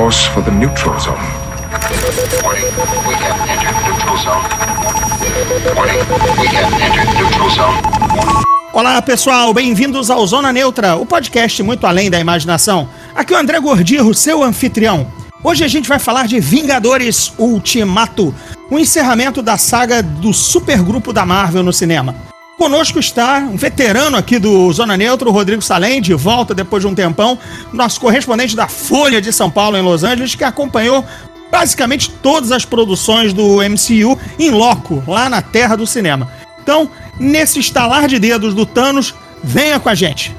course for the neutral zone. Warning, we have entered neutral zone. Warning, we have entered neutral zone. Olá pessoal, bem-vindos ao Zona Neutra, o podcast muito além da imaginação. Aqui é o André Gordirro, seu anfitrião. Hoje a gente vai falar de Vingadores Ultimato, o encerramento da saga do supergrupo da Marvel no cinema. Conosco está um veterano aqui do Zona Neutra, o Rodrigo Salem, de volta depois de um tempão, nosso correspondente da Folha de São Paulo em Los Angeles, que acompanhou basicamente todas as produções do MCU em loco, lá na terra do cinema. Então, nesse estalar de dedos do Thanos, venha com a gente.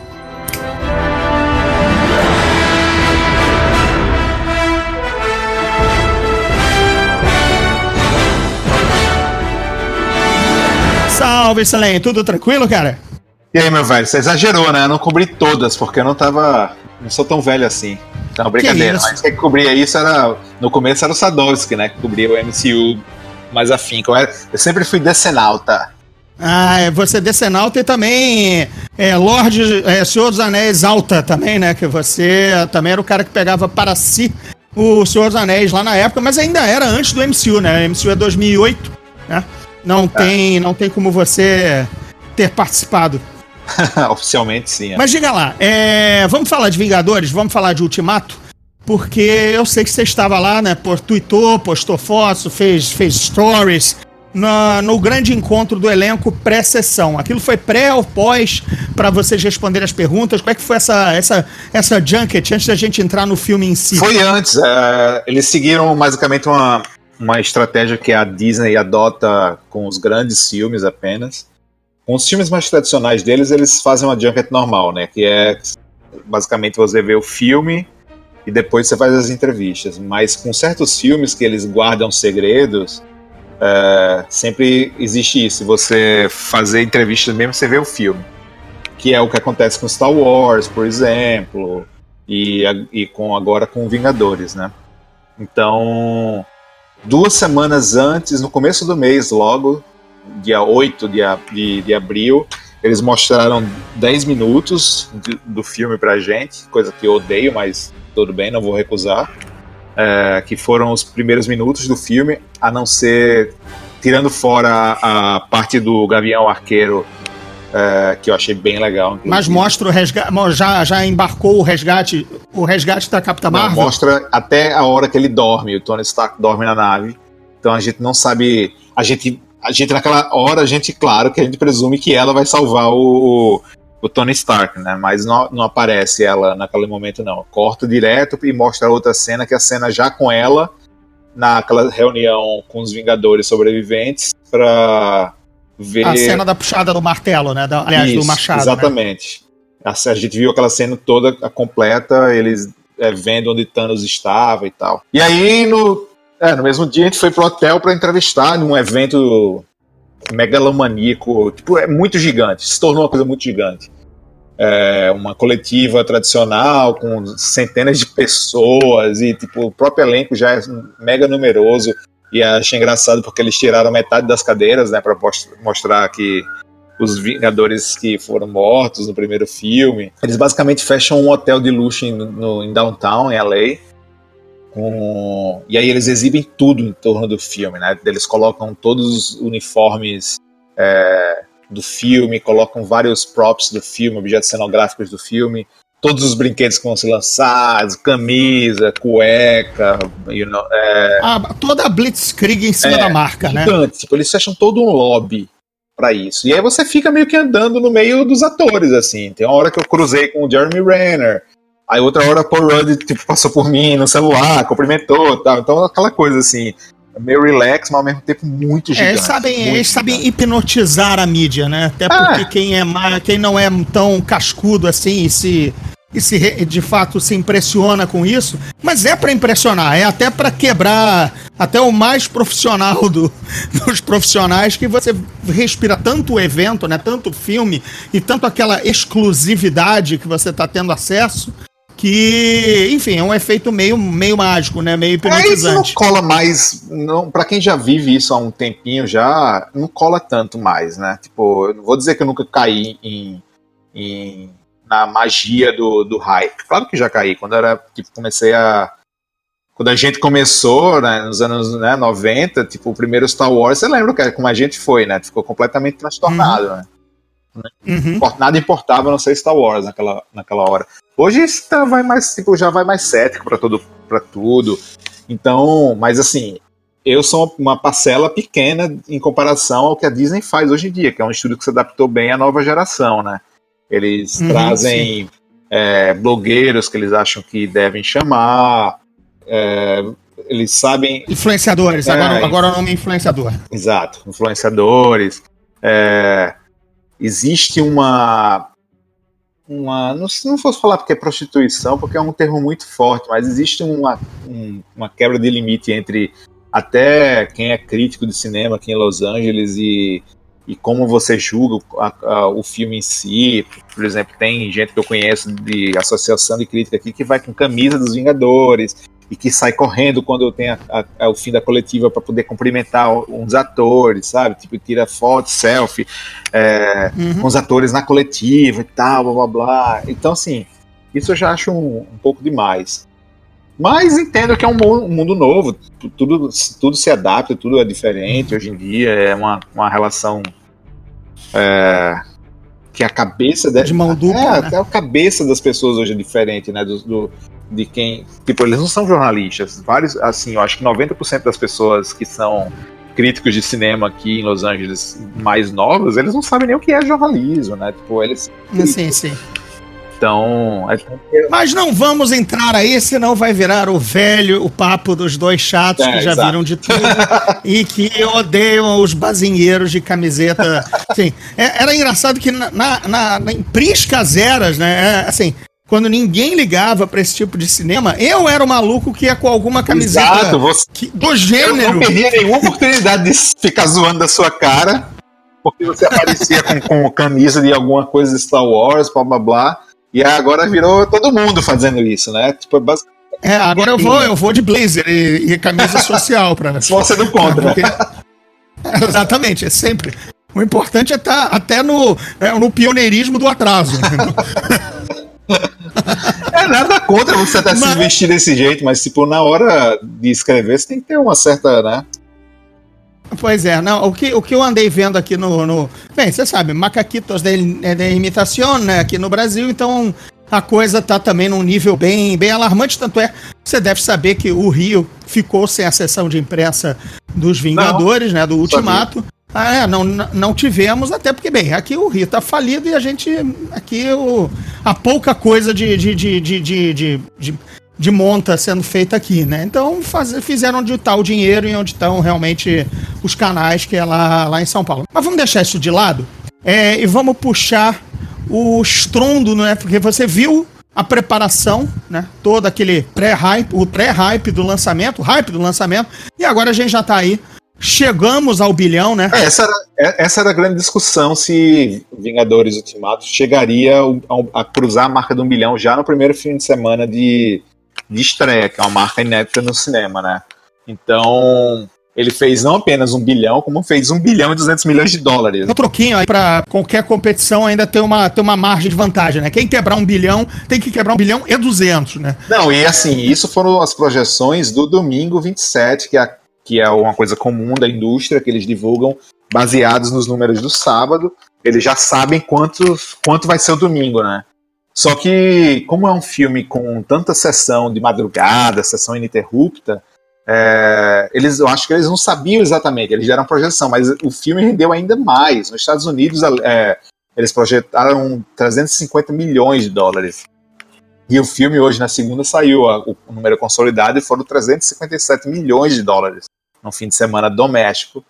Salve, Salem, tudo tranquilo, cara? E aí, meu velho, você exagerou, né? Eu não cobri todas, porque eu não tava. Não sou tão velho assim. Então, brincadeira. isso? Mas quem cobria isso era. No começo era o Sadowski, né? Que cobria o MCU mais afinco. Eu, era- eu sempre fui decenalta. Ah, é você Decenalta e também é, Lorde, é, Senhor dos Anéis Alta também, né? Que você também era o cara que pegava para si o Senhor dos Anéis lá na época, mas ainda era antes do MCU, né? O MCU é 2008, né? Não tem, não tem como você ter participado. Oficialmente, sim. é. Mas diga lá, é, vamos falar de Vingadores, vamos falar de Ultimato, porque eu sei que você estava lá, né? Por, tweetou, postou fotos, fez, fez stories na- no grande encontro do elenco pré-sessão. Aquilo foi pré ou pós para vocês responderem as perguntas? Como é que foi essa, essa, essa junket antes da gente entrar no filme em si? Foi antes. é, eles seguiram basicamente uma, uma estratégia que a Disney adota com os grandes filmes apenas. Com os filmes mais tradicionais deles, eles fazem uma junket normal, né? Que é basicamente você vê o filme e depois você faz as entrevistas. Mas com certos filmes que eles guardam segredos, é, sempre existe isso. Você fazer entrevistas mesmo, você vê o filme. Que é o que acontece com Star Wars, por exemplo, e, e com agora com Vingadores, né? Então, duas semanas antes, no começo do mês, logo, dia 8 de, de, de abril, eles mostraram 10 minutos de- do filme pra gente, coisa que eu odeio, mas tudo bem, não vou recusar. É, que foram os primeiros minutos do filme, a não ser tirando fora a, a parte do Gavião Arqueiro, é, que eu achei bem legal. Mas inclusive. mostra o resgate, já, já embarcou o resgate, o resgate da Capitã Não, Marvel? mostra até a hora que ele dorme, o Tony Stark dorme na nave. Então a gente não sabe. A gente, a gente naquela hora, a gente, claro, que a gente presume que ela vai salvar o, o, Tony Stark, né? Mas não, não aparece ela naquele momento, não. Corta direto e mostra outra cena, que é a cena já com ela, naquela reunião com os Vingadores sobreviventes, pra ver. A cena da puxada do martelo, né? Da- aliás, do Isso, machado. né? Exatamente. A, a gente viu aquela cena toda completa, eles é, vendo onde Thanos estava e tal. E aí, no, é, no mesmo dia, a gente foi pro hotel para entrevistar num evento megalomaníaco. Tipo, é muito gigante. Se tornou uma coisa muito gigante. É uma coletiva tradicional com centenas de pessoas e tipo o próprio elenco já é mega numeroso e achei engraçado porque eles tiraram metade das cadeiras né para mostrar que os Vingadores que foram mortos no primeiro filme. Eles basicamente fecham um hotel de luxo em, no, em downtown, em LA. Com... E aí eles exibem tudo em torno do filme, né? Eles colocam todos os uniformes é, do filme, colocam vários props do filme, objetos cenográficos do filme, todos os brinquedos que vão se lançar, camisa, cueca, you know, é, Ah, toda a Blitzkrieg em cima É, da marca, né? gigante. Tipo, eles fecham todo um lobby pra isso. E aí você fica meio que andando no meio dos atores, assim. Tem uma hora que eu cruzei com o Jeremy Renner. Aí outra hora o Paul Rudd tipo, passou por mim no celular, cumprimentou e tal. Então aquela coisa assim, meio relax, mas ao mesmo tempo muito É, gigante. eles sabem, muito eles sabem gigante. hipnotizar a mídia, né? Até Ah. porque quem, é quem não é tão cascudo assim e se, e se de fato se impressiona com isso, mas é pra impressionar, é até pra quebrar até o mais profissional do- dos profissionais que você respira tanto o evento, né? Tanto o filme e tanto aquela exclusividade que você tá tendo acesso. Que, enfim, é um efeito meio, meio mágico, né? Meio É, isso não hipnotizante. cola mais. Não, para quem já vive isso há um tempinho já, não cola tanto mais, né? Tipo, eu não vou dizer que eu nunca caí em, em- na magia do, do hype. Claro que já caí. Quando era, tipo, comecei a, quando a gente começou, né, nos anos né, 90, tipo, o primeiro Star Wars, você lembra cara, como a gente foi, né? Ficou completamente transtornado, uhum. né? Uhum. Nada importava não ser Star Wars naquela, naquela hora. Hoje tá, vai mais, tipo, já vai mais cético para todo para tudo. Então, mas assim, eu sou uma parcela pequena em comparação ao que a Disney faz hoje em dia, que é um estúdio que se adaptou bem à nova geração, né? Eles uhum, trazem é, blogueiros que eles acham que devem chamar, é, eles sabem. Influenciadores, é, agora, agora o nome é influenciador. Exato, influenciadores. É, existe uma. uma não, não fosse falar porque é prostituição, porque é um termo muito forte, mas existe uma, um, uma quebra de limite entre até quem é crítico de cinema aqui em Los Angeles e, e como você julga a, a, o filme em si. Por exemplo, tem gente que eu conheço de associação de crítica aqui que vai com camisa dos Vingadores e que sai correndo quando tem a, a, o fim da coletiva para poder cumprimentar uns atores, sabe? Tipo, tira foto, selfie é, uhum. com os atores na coletiva e tal, blá blá blá. Então, assim, isso eu já acho um, um pouco demais. Mas entendo que é um mundo novo, tudo, tudo se adapta, tudo é diferente hoje em dia, é uma, uma relação é, que a cabeça de, de mão dupla, é, né? até a cabeça das pessoas hoje é diferente, né? Do, do, de quem. Tipo, eles não são jornalistas. Vários, assim, eu acho que 90% das pessoas que são críticos de cinema aqui em Los Angeles mais novos, eles não sabem nem o que é jornalismo, né? Tipo, eles. Sim, sim. Então. Mas não vamos entrar aí, senão vai virar o velho, o papo dos dois chatos é, que já exato. viram de tudo e que odeiam os bazinheiros de camiseta. Sim, é, era engraçado que na, na, na, em priscas eras, né? É, assim, quando ninguém ligava para esse tipo de cinema, eu era o maluco que ia com alguma camiseta Exato, você... que, do gênero. Eu não perdia nenhuma oportunidade de ficar zoando da sua cara, porque você aparecia com, com camisa de alguma coisa de Star Wars, blá blá blá. E agora virou todo mundo fazendo isso, né? Tipo, é. É, agora eu vou, eu vou de blazer e, e camisa social para Se você não conta, porque... Exatamente, é sempre. O importante é estar tá até no, é, no pioneirismo do atraso. é nada contra você até mas... se vestir desse jeito, mas tipo, na hora de escrever, você tem que ter uma certa, né? Pois é, não, o que, o que eu andei vendo aqui no. no bem, você sabe, macaquitos de, de imitação né, aqui no Brasil, então a coisa tá também num nível bem, bem alarmante. Tanto é, você deve saber que o Rio ficou sem a sessão de imprensa dos Vingadores, não, né? Do Ultimato. Ah, é, não, não tivemos, até porque, bem, aqui o Rio tá falido e a gente. Aqui o, a pouca coisa de, de, de, de, de, de, de monta sendo feita aqui, né? Então faz, fizeram onde está o dinheiro e onde estão realmente os canais que é lá, lá em São Paulo. Mas vamos deixar isso de lado é, e vamos puxar o estrondo, né? Porque você viu a preparação, né? Todo aquele pré-hype, o pré-hype do lançamento, o hype do lançamento, e agora a gente já está aí. Chegamos ao bilhão, né? É, essa, era, é, essa era a grande discussão se Vingadores Ultimato chegaria a, a cruzar a marca de um bilhão já no primeiro fim de semana de, de estreia, que é uma marca inédita no cinema, né? Então, ele fez não apenas um bilhão, como fez um bilhão e 200 milhões de dólares. Um troquinho aí para qualquer competição ainda ter uma, ter uma margem de vantagem, né? Quem quebrar um bilhão tem que quebrar um bilhão e 200, né? Não, e assim, isso foram as projeções do domingo 27, que é, que é uma coisa comum da indústria, que eles divulgam baseados nos números do sábado. Eles já sabem quanto, quanto vai ser o domingo, né? Só que, como é um filme com tanta sessão de madrugada, sessão ininterrupta, é, eles, eu acho que eles não sabiam exatamente, eles deram projeção, mas o filme rendeu ainda mais. Nos Estados Unidos, é, eles projetaram 350 milhões de dólares. E o filme hoje, na segunda, saiu o número consolidado e foram 357 milhões de dólares no fim de semana doméstico,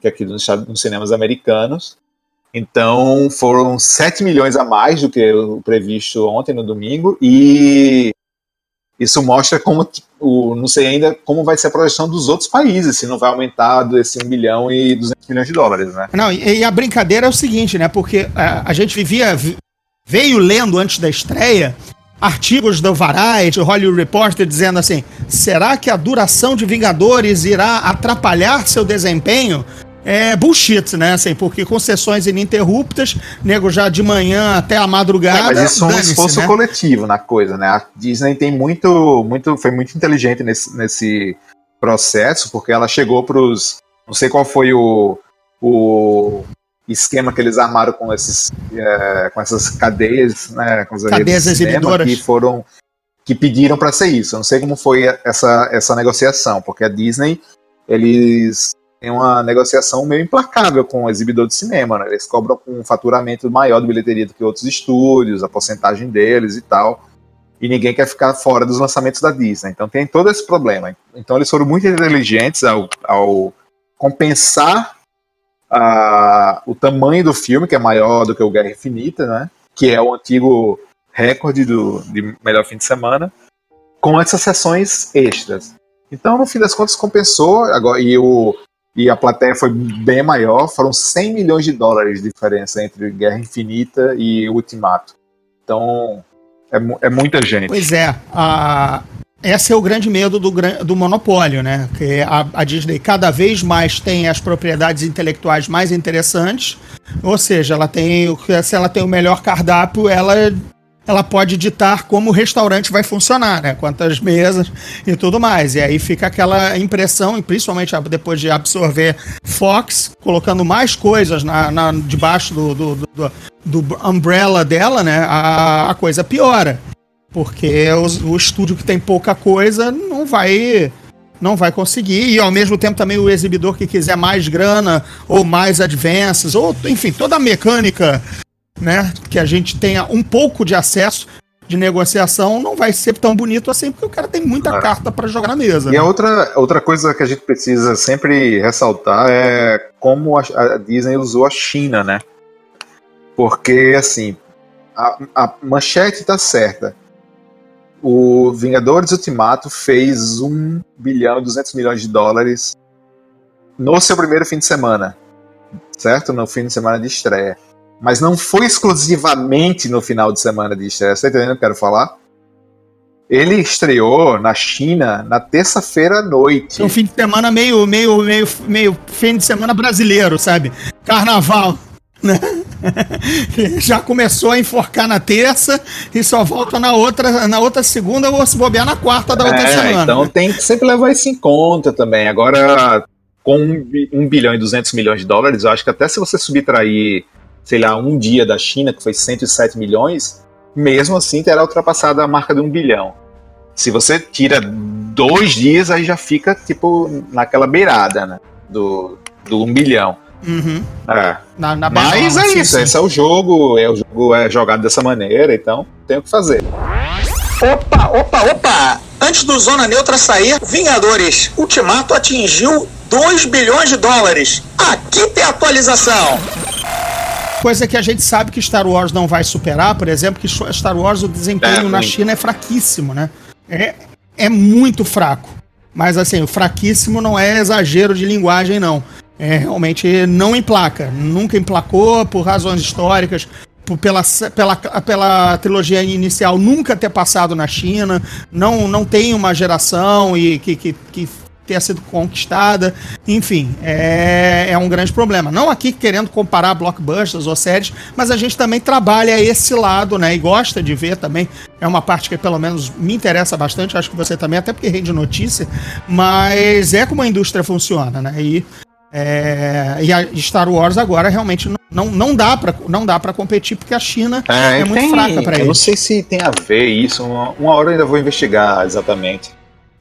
que é aqui nos, nos cinemas americanos. Então foram 7 milhões a mais do que o previsto ontem no domingo e isso mostra como o, não sei ainda como vai ser a projeção dos outros países, se não vai aumentar desse 1 bilhão e 200 milhões de dólares, né? Não, e, e a brincadeira é o seguinte, né? Porque a, a gente vivia, veio lendo antes da estreia artigos do Variety, Hollywood Reporter dizendo assim: será que a duração de Vingadores irá atrapalhar seu desempenho? É bullshit, né? Assim, porque com sessões ininterruptas, nego já de manhã até a madrugada. É, mas isso é um esforço né? coletivo na coisa, né? A Disney tem muito, muito, foi muito inteligente nesse, nesse processo, porque ela chegou para os, não sei qual foi o, o esquema que eles armaram com esses, é, com essas cadeias, né? Com as cadeias exibidoras que foram que pediram para ser isso. Eu não sei como foi essa, essa negociação, porque a Disney eles tem uma negociação meio implacável com o exibidor de cinema, né? Eles cobram um faturamento maior de bilheteria do que outros estúdios, a porcentagem deles e tal. E ninguém quer ficar fora dos lançamentos da Disney. Então tem todo esse problema. Então eles foram muito inteligentes ao, ao compensar a, o tamanho do filme, que é maior do que o Guerra Infinita, né? Que é o antigo recorde do, de melhor fim de semana, com essas sessões extras. Então, no fim das contas, compensou. Agora, e o, e a plateia foi bem maior, foram 100 milhões de dólares de diferença entre Guerra Infinita e Ultimato. Então, é, é muita gente. Pois é, a, esse é o grande medo do, do monopólio, né? Que a, a, Disney cada vez mais tem as propriedades intelectuais mais interessantes, ou seja, ela tem, se ela tem o melhor cardápio, ela ela pode ditar como o restaurante vai funcionar, né? Quantas mesas e tudo mais. E aí fica aquela impressão, principalmente depois de absorver Fox, colocando mais coisas na, na debaixo do, do, do, do, umbrella dela, né? A, a coisa piora. Porque o, o estúdio que tem pouca coisa não vai não vai conseguir. E ao mesmo tempo também o exibidor que quiser mais grana ou mais advances, ou enfim, toda a mecânica né, que a gente tenha um pouco de acesso de negociação, não vai ser tão bonito assim, porque o cara tem muita carta para jogar na mesa. E né? a outra, outra coisa que a gente precisa sempre ressaltar é como a, a Disney usou a China, né? Porque, assim, a, a manchete tá certa. O Vingadores Ultimato fez 1 bilhão e 200 milhões de dólares no seu primeiro fim de semana, certo? No fim de semana de estreia. Mas não foi exclusivamente no final de semana de estreia. Você tá entendendo o que eu quero falar? Ele estreou na China na terça-feira à noite. Um fim de semana meio, meio, meio, meio fim de semana brasileiro, sabe? Carnaval. Né? Já começou a enforcar na terça e só volta na outra, na outra segunda ou se bobear na quarta da outra é, semana. Então tem que sempre levar isso em conta também. Agora, com 1 bilhão e 200 milhões de dólares, eu acho que até se você subtrair sei lá, um dia da China, que foi 107 milhões, mesmo assim terá ultrapassado a marca de um bilhão. Se você tira dois dias, aí já fica tipo naquela beirada, né? Do, do um bilhão. Uhum. É. Na, na Mas é isso, sim. esse é o jogo, é o jogo é jogado dessa maneira, então tem o que fazer. Opa, opa, opa! Antes do Zona Neutra sair, Vingadores Ultimato atingiu 2 bilhões de dólares. Aqui tem atualização coisa que a gente sabe que Star Wars não vai superar, por exemplo, que Star Wars o desempenho é, na China é fraquíssimo, né? É, é muito fraco. Mas assim, o fraquíssimo não é exagero de linguagem, não. É, realmente não emplaca. Nunca emplacou por razões históricas, por, pela, pela, pela trilogia inicial nunca ter passado na China, não, não tem uma geração e que, que, que ter sido conquistada. Enfim, é, é um grande problema. Não aqui querendo comparar blockbusters ou séries, mas a gente também trabalha esse lado, né? E gosta de ver também. É uma parte que pelo menos me interessa bastante, acho que você também, até porque rende notícia, mas é como a indústria funciona, né? E, é, e a Star Wars agora realmente não, não, não dá para não dá para competir porque a China é, é muito tem, fraca para isso. Eu não sei se tem a ver isso, uma, uma hora eu ainda vou investigar exatamente.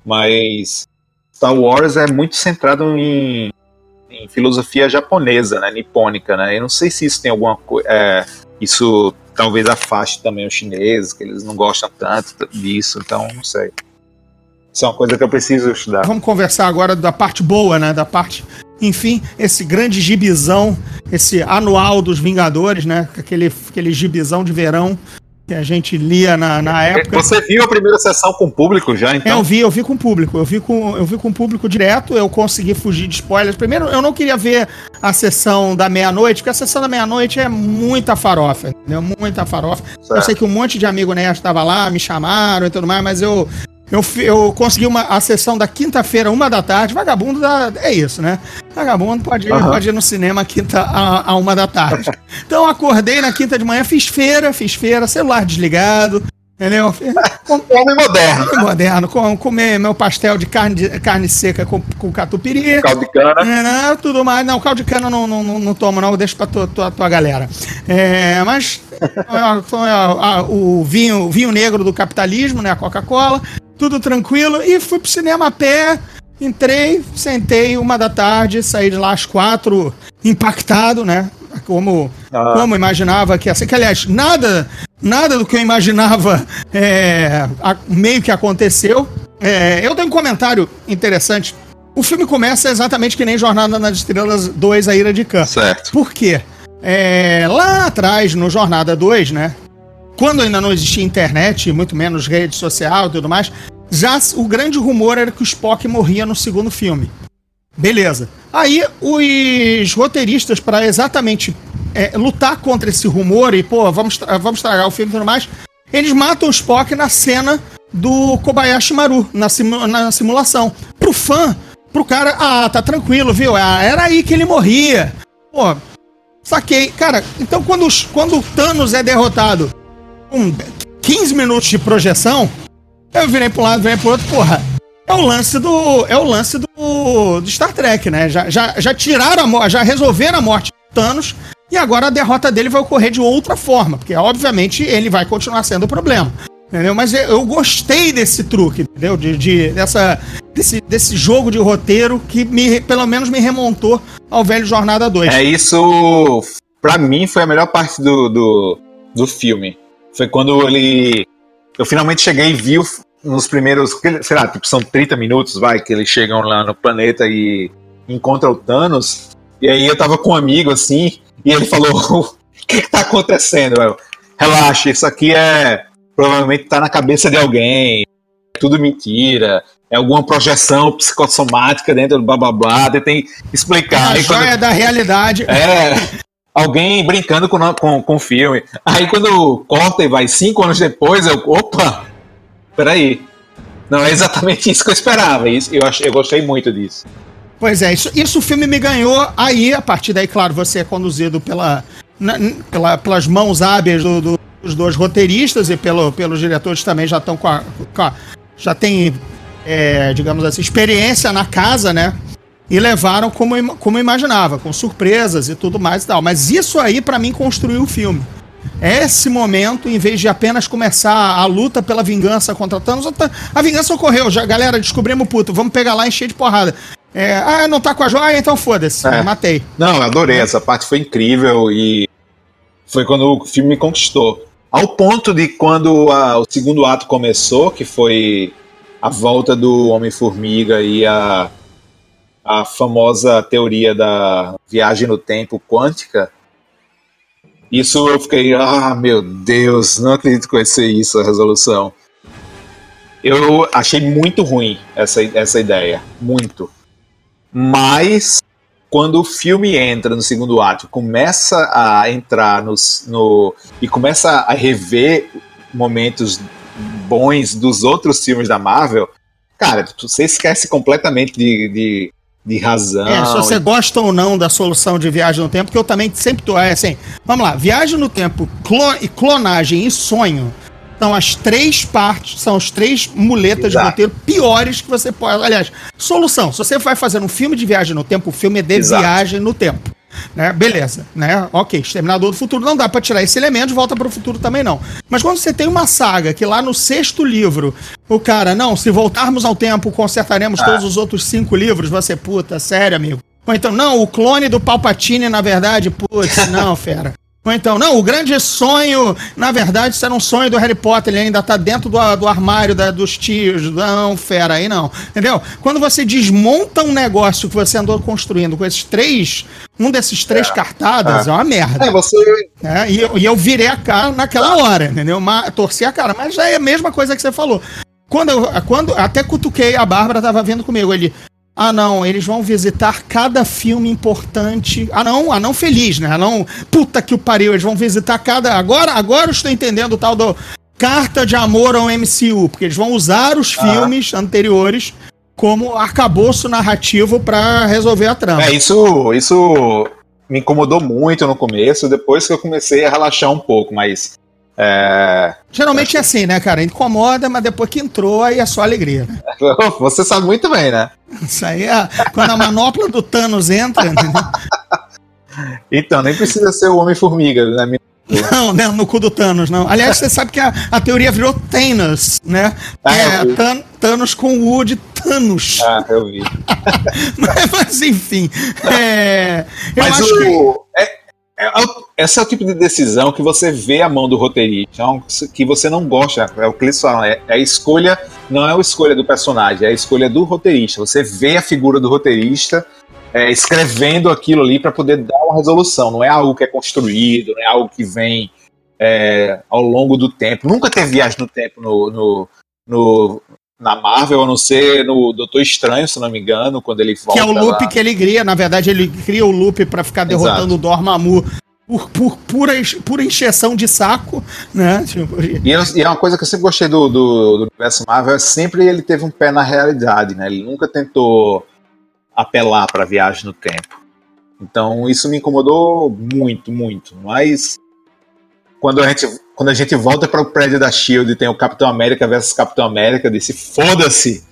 Mas Star Wars é muito centrado em, em filosofia japonesa, né, nipônica, né? Eu não sei se isso tem alguma coisa. É, isso talvez afaste também os chineses, que eles não gostam tanto disso, então não sei. Isso é uma coisa que eu preciso estudar. Vamos conversar agora da parte boa, né? Da parte. Enfim, esse grande gibizão, esse anual dos Vingadores, né? Aquele, aquele gibizão de verão que a gente lia na, na é, época. Você viu a primeira sessão com o público já, então? É, eu vi, eu vi com o público. Eu vi com, eu vi com o público direto, eu consegui fugir de spoilers. Primeiro, eu não queria ver a sessão da meia-noite, porque a sessão da meia-noite é muita farofa, entendeu? Muita farofa. Certo. Eu sei que um monte de amigo nerd estava lá, me chamaram e tudo mais, mas eu, eu, eu consegui uma, a sessão da quinta-feira, uma da tarde, vagabundo da, é isso, né? Vagabundo pode ir, Aham. pode ir no cinema quinta a, a uma da tarde. Então acordei na quinta de manhã, fiz feira, fiz feira, celular desligado, entendeu? Com- Homem moderno. Fui moderno, com, comer meu pastel de carne, de- carne seca com, com catupiry. Caldo de cana. É, não, tudo mais. Não, caldo de cana não, não, não, não tomo, não. Deixa pra tua, tua, tua galera. É, mas foi, o vinho, vinho negro do capitalismo, né? A Coca-Cola. Tudo tranquilo. E fui pro cinema a pé. Entrei, sentei uma da tarde, saí de lá às quatro, impactado, né? Como, Ah. como imaginava que assim. Que, aliás, nada, nada do que eu imaginava é, a- meio que aconteceu. É, eu tenho um comentário interessante. O filme começa exatamente que nem Jornada nas Estrelas 2, A Ira de Khan. Certo. Por quê? É, lá atrás, no Jornada 2, né? Quando ainda não existia internet, e muito menos rede social e tudo mais, já o grande rumor era que o Spock morria no segundo filme. Beleza. Aí os roteiristas, para exatamente é, lutar contra esse rumor e, pô, vamos, vamos estragar o filme e tudo mais, eles matam o Spock na cena do Kobayashi Maru, na, simu- na simulação. Pro fã, pro cara, ah, tá tranquilo, viu? Ah, era aí que ele morria. Pô, saquei. Cara, então quando, os- quando o Thanos é derrotado com 15 minutos de projeção, eu virei pro lado, virei pro outro, porra. É o lance do. É o lance do, do Star Trek, né? Já, já, já tiraram a morte, já resolveram a morte do Thanos. E agora a derrota dele vai ocorrer de outra forma. Porque, obviamente, ele vai continuar sendo o problema. Entendeu? Mas eu, gostei desse truque, entendeu? De, de- dessa, desse, desse jogo de roteiro que me, pelo menos me remontou ao velho Jornada 2. É isso, pra mim, foi a melhor parte do, do, do filme. Foi quando ele. Eu finalmente cheguei e vi nos primeiros. Sei lá, tipo, são 30 minutos, vai, que eles chegam lá no planeta e encontram o Thanos. E aí eu tava com um amigo assim, e ele falou: O que, que tá acontecendo? Eu, Relaxa, isso aqui é. Provavelmente tá na cabeça de alguém. É tudo mentira. É alguma projeção psicossomática dentro do blá blá blá. Tentei explicar. a Aí quando- joia da realidade. é, alguém brincando com, com, com o filme. Aí quando corta e vai cinco anos depois, eu. Opa! Peraí. Não é exatamente isso que eu esperava. Isso, eu, achei, eu gostei muito disso. Pois é, isso, isso o filme me ganhou. Aí, a partir daí, claro, você é conduzido pela, na- pela- pelas mãos hábeis do- do- dos dois roteiristas e pelo, pelos diretores também já estão com com a- já tem, é, digamos assim, experiência na casa, né? E levaram como, como imaginava, com surpresas e tudo mais e tal. Mas isso aí, pra mim, construiu o filme. Esse momento, em vez de apenas começar a luta pela vingança contra Thanos, a- vingança ocorreu. Já, galera, descobrimos puto, vamos pegar lá e encher de porrada. É, ah, não tá com a joia, então foda-se, É. matei. Não, eu adorei. Essa parte foi incrível e foi quando o filme me conquistou. Ao ponto de quando a- o segundo ato começou, que foi a volta do Homem-Formiga e a, a famosa teoria da viagem no tempo quântica. Isso eu fiquei, ah, meu Deus, não acredito que vai ser isso a resolução. Eu achei muito ruim essa, essa ideia, muito. Mas quando o filme entra no segundo ato, começa a entrar nos, no e começa a rever momentos bons dos outros filmes da Marvel, cara, você esquece completamente de, de, de razão. É, se você gosta ou não da solução de viagem no tempo, que eu também sempre tô. É assim, vamos lá, viagem no tempo, clo- e clonagem e sonho são as três partes, são as três muletas Exato. de roteiro piores que você pode. Aliás, solução. Se você vai fazer um filme de viagem no tempo, o filme é de Exato. viagem no tempo. Né? Beleza, né? Ok, Exterminador do Futuro não dá pra tirar esse elemento, volta pro futuro também não. Mas quando você tem uma saga que lá no sexto livro, o cara, não, se voltarmos ao tempo, consertaremos Ah. todos os outros cinco livros, você, puta, sério, amigo. Ou então, não, o clone do Palpatine, na verdade, putz, não, fera. Ou então, não, o grande sonho, na verdade, isso era um sonho do Harry Potter, ele ainda tá dentro do, do armário da- dos tios. Não, fera, aí não. Entendeu? Quando você desmonta um negócio que você andou construindo com esses três, um desses três cartadas, é, uma merda. É, você né? E, eu, e eu virei a cara naquela hora, entendeu? Torci a cara. Mas já é a mesma coisa que você falou. Quando eu quando, até cutuquei, a Bárbara tava vendo comigo. Ele. Ah, não, eles vão visitar cada filme importante. Ah, não, ah, não feliz, né? Ah, não, puta que o pariu, eles vão visitar cada. Agora, agora eu estou entendendo o tal do carta de amor ao MCU, porque eles vão usar os filmes anteriores como arcabouço narrativo para resolver a trama. É, isso, isso me incomodou muito no começo, depois que eu comecei a relaxar um pouco, mas. É... Geralmente é assim, né, cara? Incomoda, mas depois que entrou, aí é só alegria. Né? Você sabe muito bem, né? Isso aí é quando a manopla do Thanos entra. Entendeu? Então, nem precisa ser o Homem-Formiga, né? Não, né, no cu do Thanos, não. Aliás, você sabe que a, a teoria virou Thanos, né? Ah, é Thanos com o U de Thanos. Ah, eu vi. mas, mas, enfim. É, eu Mas acho que. o. É, é, o- esse é o tipo de decisão que você vê a mão do roteirista, é que você não gosta. É o que eles falam, é, é a escolha, não é a escolha do personagem, é a escolha do roteirista. Você vê a figura do roteirista é, escrevendo aquilo ali para poder dar uma resolução. Não é algo que é construído, não é algo que vem é, ao longo do tempo. Nunca teve viagem no tempo no, no, no- na Marvel, a não ser no Doutor Estranho, se não me engano, quando ele volta. Que é o loop lá. que ele cria. Na verdade, ele cria o loop pra ficar derrotando o Dormammu por, por pura, pura encheção de saco, né? Tipo, E, eu- e é uma coisa que eu sempre gostei do, do, do universo Marvel, é sempre ele teve um pé na realidade, né? Ele nunca tentou apelar para viagem no tempo. Então isso me incomodou muito, muito. Mas quando a gente, quando a gente volta para o prédio da Shield e tem o Capitão América versus Capitão América, eu disse foda-se.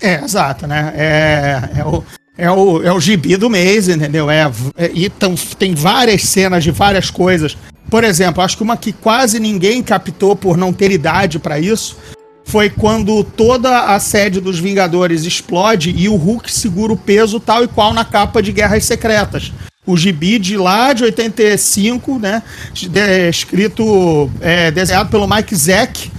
É, exato, né? É, é, o, é, o, é o gibi do mês, entendeu? É, é, e tão, tem várias cenas de várias coisas. Por exemplo, acho que uma que quase ninguém captou por não ter idade pra isso foi quando toda a sede dos Vingadores explode e o Hulk segura o peso tal e qual na capa de Guerras Secretas. O gibi de lá de 85, né? de- escrito, é, desenhado pelo Mike Zeck,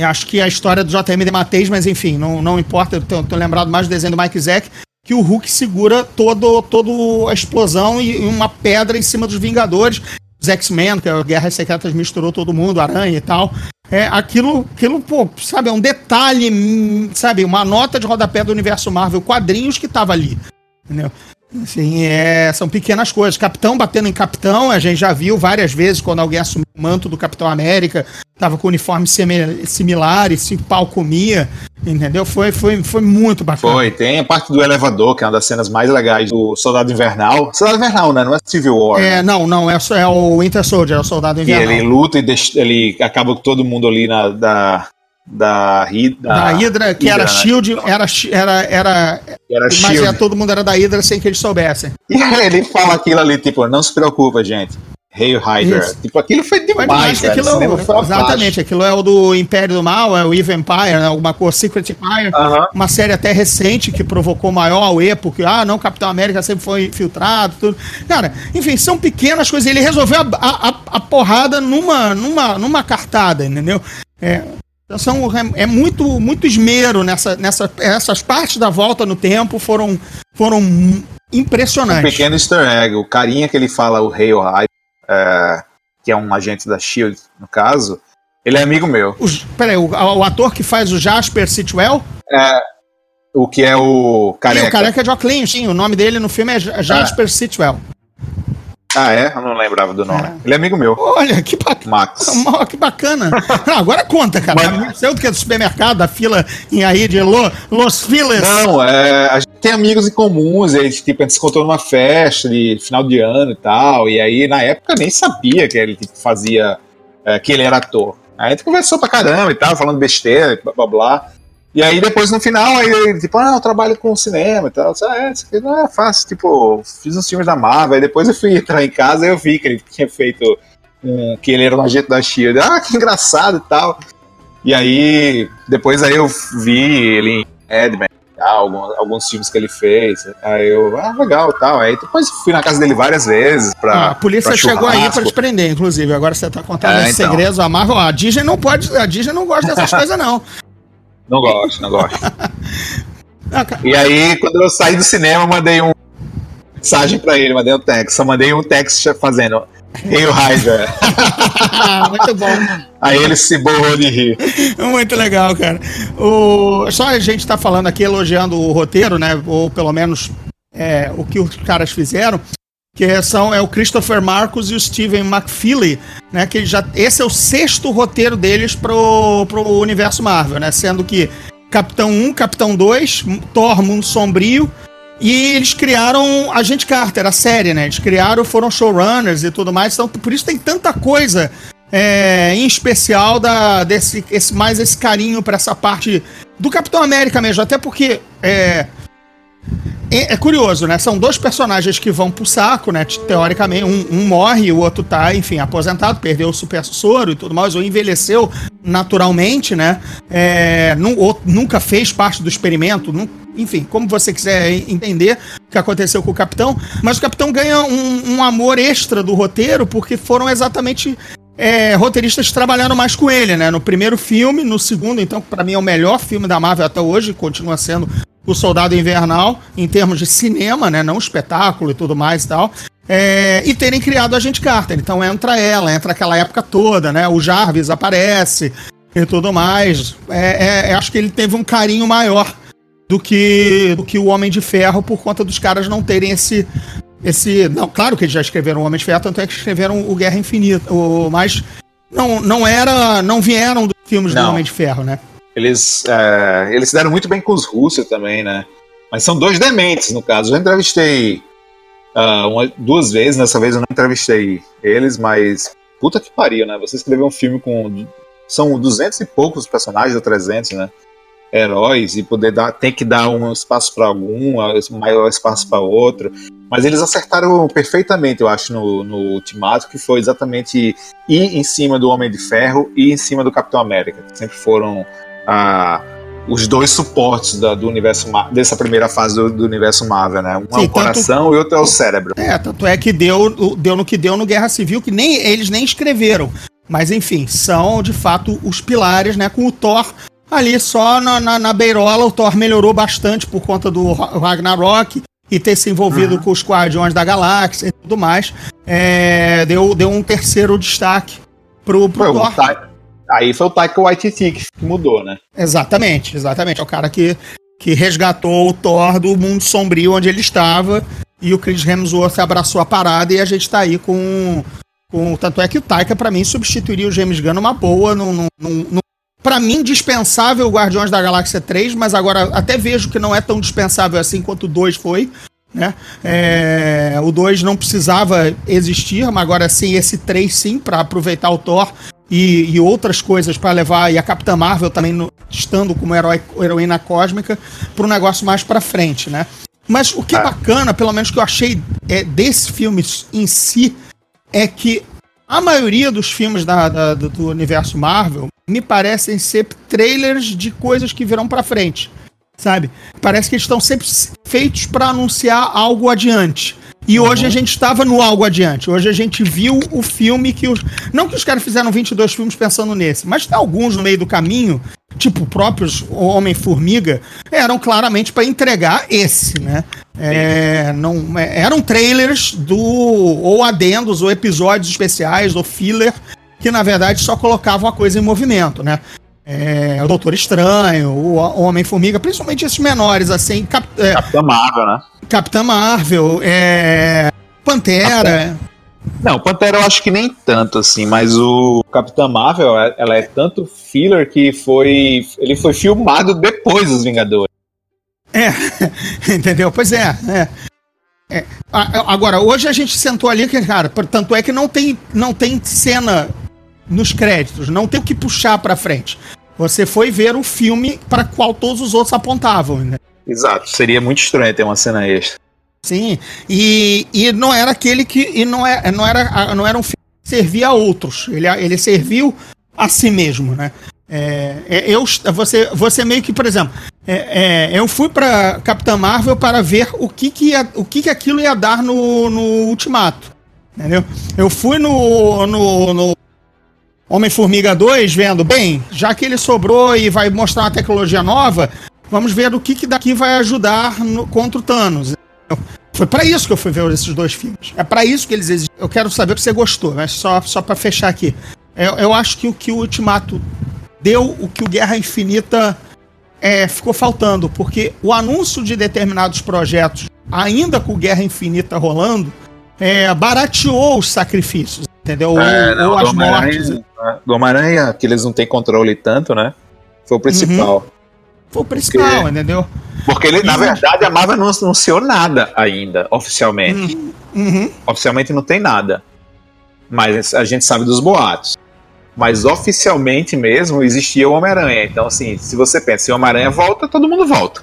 acho que a história do JM de Mateis, mas enfim, não, não importa, eu tô, tô lembrado mais do desenho do Mike Zeck, que o Hulk segura todo, todo a explosão e uma pedra em cima dos Vingadores. Os X-Men, que é a Guerras Secretas misturou todo mundo, Aranha e tal. É, aquilo, aquilo, pô, sabe, é um detalhe, hum, sabe, uma nota de rodapé do universo Marvel, quadrinhos que tava ali. Entendeu? Assim, é, são pequenas coisas. Capitão batendo em capitão, a gente já viu várias vezes quando alguém assumiu o manto do Capitão América, tava com uniforme simi- similar e se pau comia, entendeu? Foi, foi, foi muito bacana. Foi, tem a parte do elevador, que é uma das cenas mais legais do Soldado Invernal. Soldado Invernal, né? Não é Civil War. né? É, não, não, é, é o Winter Soldier, é o soldado invernal. ele luta e deixa- ele acaba com todo mundo ali na, da. Da, Da Hydra, que era né? Shield, era, Shi- era, era, Era mas Shield. é, todo mundo era da Hydra sem que eles soubessem. E ele fala aquilo ali, tipo, não se preocupa, gente. Hail Hydra. Isso. Tipo, aquilo foi demais, velho. aquilo é, exatamente, aquilo é o do Império do Mal, é o Evil Empire, né, alguma coisa, Secret Empire. Aham. uma série até recente que provocou maior auê, porque, ah, não, Capitão América sempre foi infiltrado, tudo. Cara, enfim, são pequenas coisas. Ele resolveu a, a, a- a porrada numa, numa, numa cartada, entendeu? É, então são, é, é muito, muito esmero nessa, nessa, essas partes da volta no tempo foram, foram Um impressionantes. pequeno easter egg. O carinha que ele fala, o Hail Hydra, é, que é um agente da SHIELD, no caso, ele é amigo meu. Os, peraí, o, o ator que faz o Jasper Sitwell O que é o careca. o careca de óculos, sim, o nome dele no filme é Ja- Jasper Sitwell. Ah, é? Eu não lembrava do nome. Ele é amigo meu. Olha, que bacana. Max. Que bacana. Não, agora conta, cara. Mas- Sei do que é do supermercado, da fila em aí de Lo- Los Files. Não, é, a gente tem amigos em comuns, e tipo, a gente se encontrou numa festa de final de ano e tal, e aí na época eu nem sabia que ele tipo, fazia, é, que ele era ator. Aí a gente conversou pra caramba e tal, falando besteira, blá blá blá. E aí depois no final, aí ele, tipo, ah, eu trabalho com cinema e tal. Disse, ah, é, isso aqui não é fácil, tipo, fiz uns filmes da Marvel, aí depois eu fui entrar em casa e eu vi que ele tinha feito um, que ele era um agente da Shield. Ah, que engraçado e tal. E aí, depois aí eu vi ele em Edman, alguns, alguns filmes que ele fez. Aí eu, ah, legal e tal. Aí depois fui na casa dele várias vezes pra. Ah, a polícia pra chegou aí pra te prender, inclusive. Agora você tá contando É, esses então. segredos. A Marvel, a Disney não pode. A Disney não gosta dessas coisas, não. Não gosto, não gosto. E aí, quando eu saí do cinema, mandei um mensagem pra ele, mandei um text. Só mandei um text fazendo. Hail Hydra. muito bom. Aí ele se borrou de rir. Muito legal, cara. O, só a gente tá falando aqui, elogiando o roteiro, né? Ou pelo menos é, o que os caras fizeram. Que são é o Christopher Marcos e o Steven McFeely, né? Que já, esse é o sexto roteiro deles pro, pro universo Marvel, né? Sendo que Capitão 1, Capitão 2, Thor Mundo Sombrio. E eles criaram a Gente Carter, a série, né? Eles criaram, foram showrunners e tudo mais. Então, por isso tem tanta coisa é, em especial da, desse esse, mais esse carinho para essa parte do Capitão América mesmo. Até porque é, é, curioso, né? São dois personagens que vão pro saco, né? Teoricamente, um, um morre, o outro tá, enfim, aposentado, perdeu o super soro e tudo mais, ou envelheceu naturalmente, né? É, nunca fez parte do experimento, enfim, como você quiser entender o que aconteceu com o Capitão. Mas o Capitão ganha um, um amor extra do roteiro, porque foram exatamente é, roteiristas que trabalharam mais com ele, né? No primeiro filme, no segundo, então, para mim é o melhor filme da Marvel até hoje, continua sendo o Soldado Invernal, em termos de cinema, né? Não espetáculo e tudo mais e tal. É, e terem criado a Gente Carter. Então entra ela, entra aquela época toda, né? O Jarvis aparece e tudo mais. É, é, acho que ele teve um carinho maior do que, do que o Homem de Ferro por conta dos caras não terem esse. esse não, claro que eles já escreveram o Homem de Ferro, tanto é que escreveram o Guerra Infinita. O, mas não, não era. não vieram dos filmes não. do Homem de Ferro, né? Eles, é, eles se deram muito bem com os russos também, né? Mas são dois dementes, no caso. Eu entrevistei uh, uma, duas vezes, nessa vez eu não entrevistei eles, mas puta que pariu, né? Você escreveu um filme com. São duzentos e poucos personagens, ou 300, né? Heróis, e poder dar, tem que dar um espaço para algum, maior espaço para outro. Mas eles acertaram perfeitamente, eu acho, no, no Ultimato, que foi exatamente ir em cima do Homem de Ferro e em cima do Capitão América, que sempre foram a, os dois suportes da, do universo dessa primeira fase do, do universo Marvel, né? Um Sim, é o coração tanto, e outro é o cérebro. É, tanto é que deu, deu no que deu no Guerra Civil, que nem eles nem escreveram. Mas enfim, são de fato os pilares, né? Com o Thor ali só na, na, na beirola, o Thor melhorou bastante por conta do Ragnarok e ter se envolvido uhum. com os Guardiões da Galáxia e tudo mais. É, deu, deu um terceiro destaque pro, pro Thor. Aí foi o Taika Waititi que mudou, né? Exatamente, exatamente. É o cara que, que resgatou o Thor do mundo sombrio onde ele estava e o Chris Hemsworth abraçou a parada e a gente tá aí com... com tanto é que o Taika, para mim, substituiria o James Gunn numa boa, num, num, num para mim, dispensável Guardiões da Galáxia 3, mas agora até vejo que não é tão dispensável assim quanto o 2 foi. Né? É, o 2 não precisava existir, mas agora sim, esse 3 sim, para aproveitar o Thor e, e outras coisas para levar, e a Capitã Marvel também no, estando como herói, heroína cósmica, para um negócio mais para frente, né? Mas o que é bacana, pelo menos que eu achei é, desse filme em si, é que a maioria dos filmes da, da, do universo Marvel me parecem ser trailers de coisas que virão para frente, sabe? Parece que eles estão sempre feitos para anunciar algo adiante. E uhum. hoje a gente estava no algo adiante. Hoje a gente viu o filme que os. Não que os caras fizeram 22 filmes pensando nesse, mas tem alguns no meio do caminho, tipo próprios Homem-Formiga, eram claramente para entregar esse, né? É, não, é, eram trailers do. ou adendos, ou episódios especiais, ou filler, que na verdade só colocavam a coisa em movimento, né? É, o Doutor Estranho, o Homem-Formiga, principalmente esses menores, assim. Cap, é, Capitã Marvel, né? Capitã Marvel, é, Pantera. Não, Pantera eu acho que nem tanto, assim, mas o Capitã Marvel, ela é tanto filler que foi. Ele foi filmado depois dos Vingadores. É, entendeu? Pois é, é. é. Agora, hoje a gente sentou ali, cara, tanto é que não tem, não tem cena nos créditos, não tem o que puxar para frente. Você foi ver o filme para qual todos os outros apontavam, né? Exato, seria muito estranho ter uma cena extra. Sim, e, e não era aquele que. E não, é, não, era, não era um filme que servia a outros. Ele, ele serviu a si mesmo, né? É, é eu, você, você meio que, por exemplo, é, é, eu fui para Capitã Marvel para ver o que, que, ia, o que, que aquilo ia dar no, no Ultimato. Entendeu? Eu fui no, no, no Homem-Formiga 2 vendo, bem, já que ele sobrou e vai mostrar uma tecnologia nova, vamos ver o que, que daqui vai ajudar no, contra o Thanos. Foi para isso que eu fui ver esses dois filmes. É para isso que eles existem. Eu quero saber se você gostou, mas só, só para fechar aqui. Eu, eu, acho que o que o Ultimato deu, o que o Guerra Infinita é, ficou faltando, porque o anúncio de determinados projetos, ainda com Guerra Infinita rolando, é, barateou os sacrifícios, entendeu? É, não, ou as mortes. Do Homem-Aranha, que eles não têm controle tanto, né? Foi o principal. Uhum. foi o principal, Porque- entendeu? Porque ele, na verdade, a Marvel não anunciou nada ainda, oficialmente. Uhum. Oficialmente não tem nada. Mas a gente sabe dos boatos. Mas oficialmente mesmo existia o Homem-Aranha. Então, assim, se você pensa, se o Homem-Aranha volta, todo mundo volta.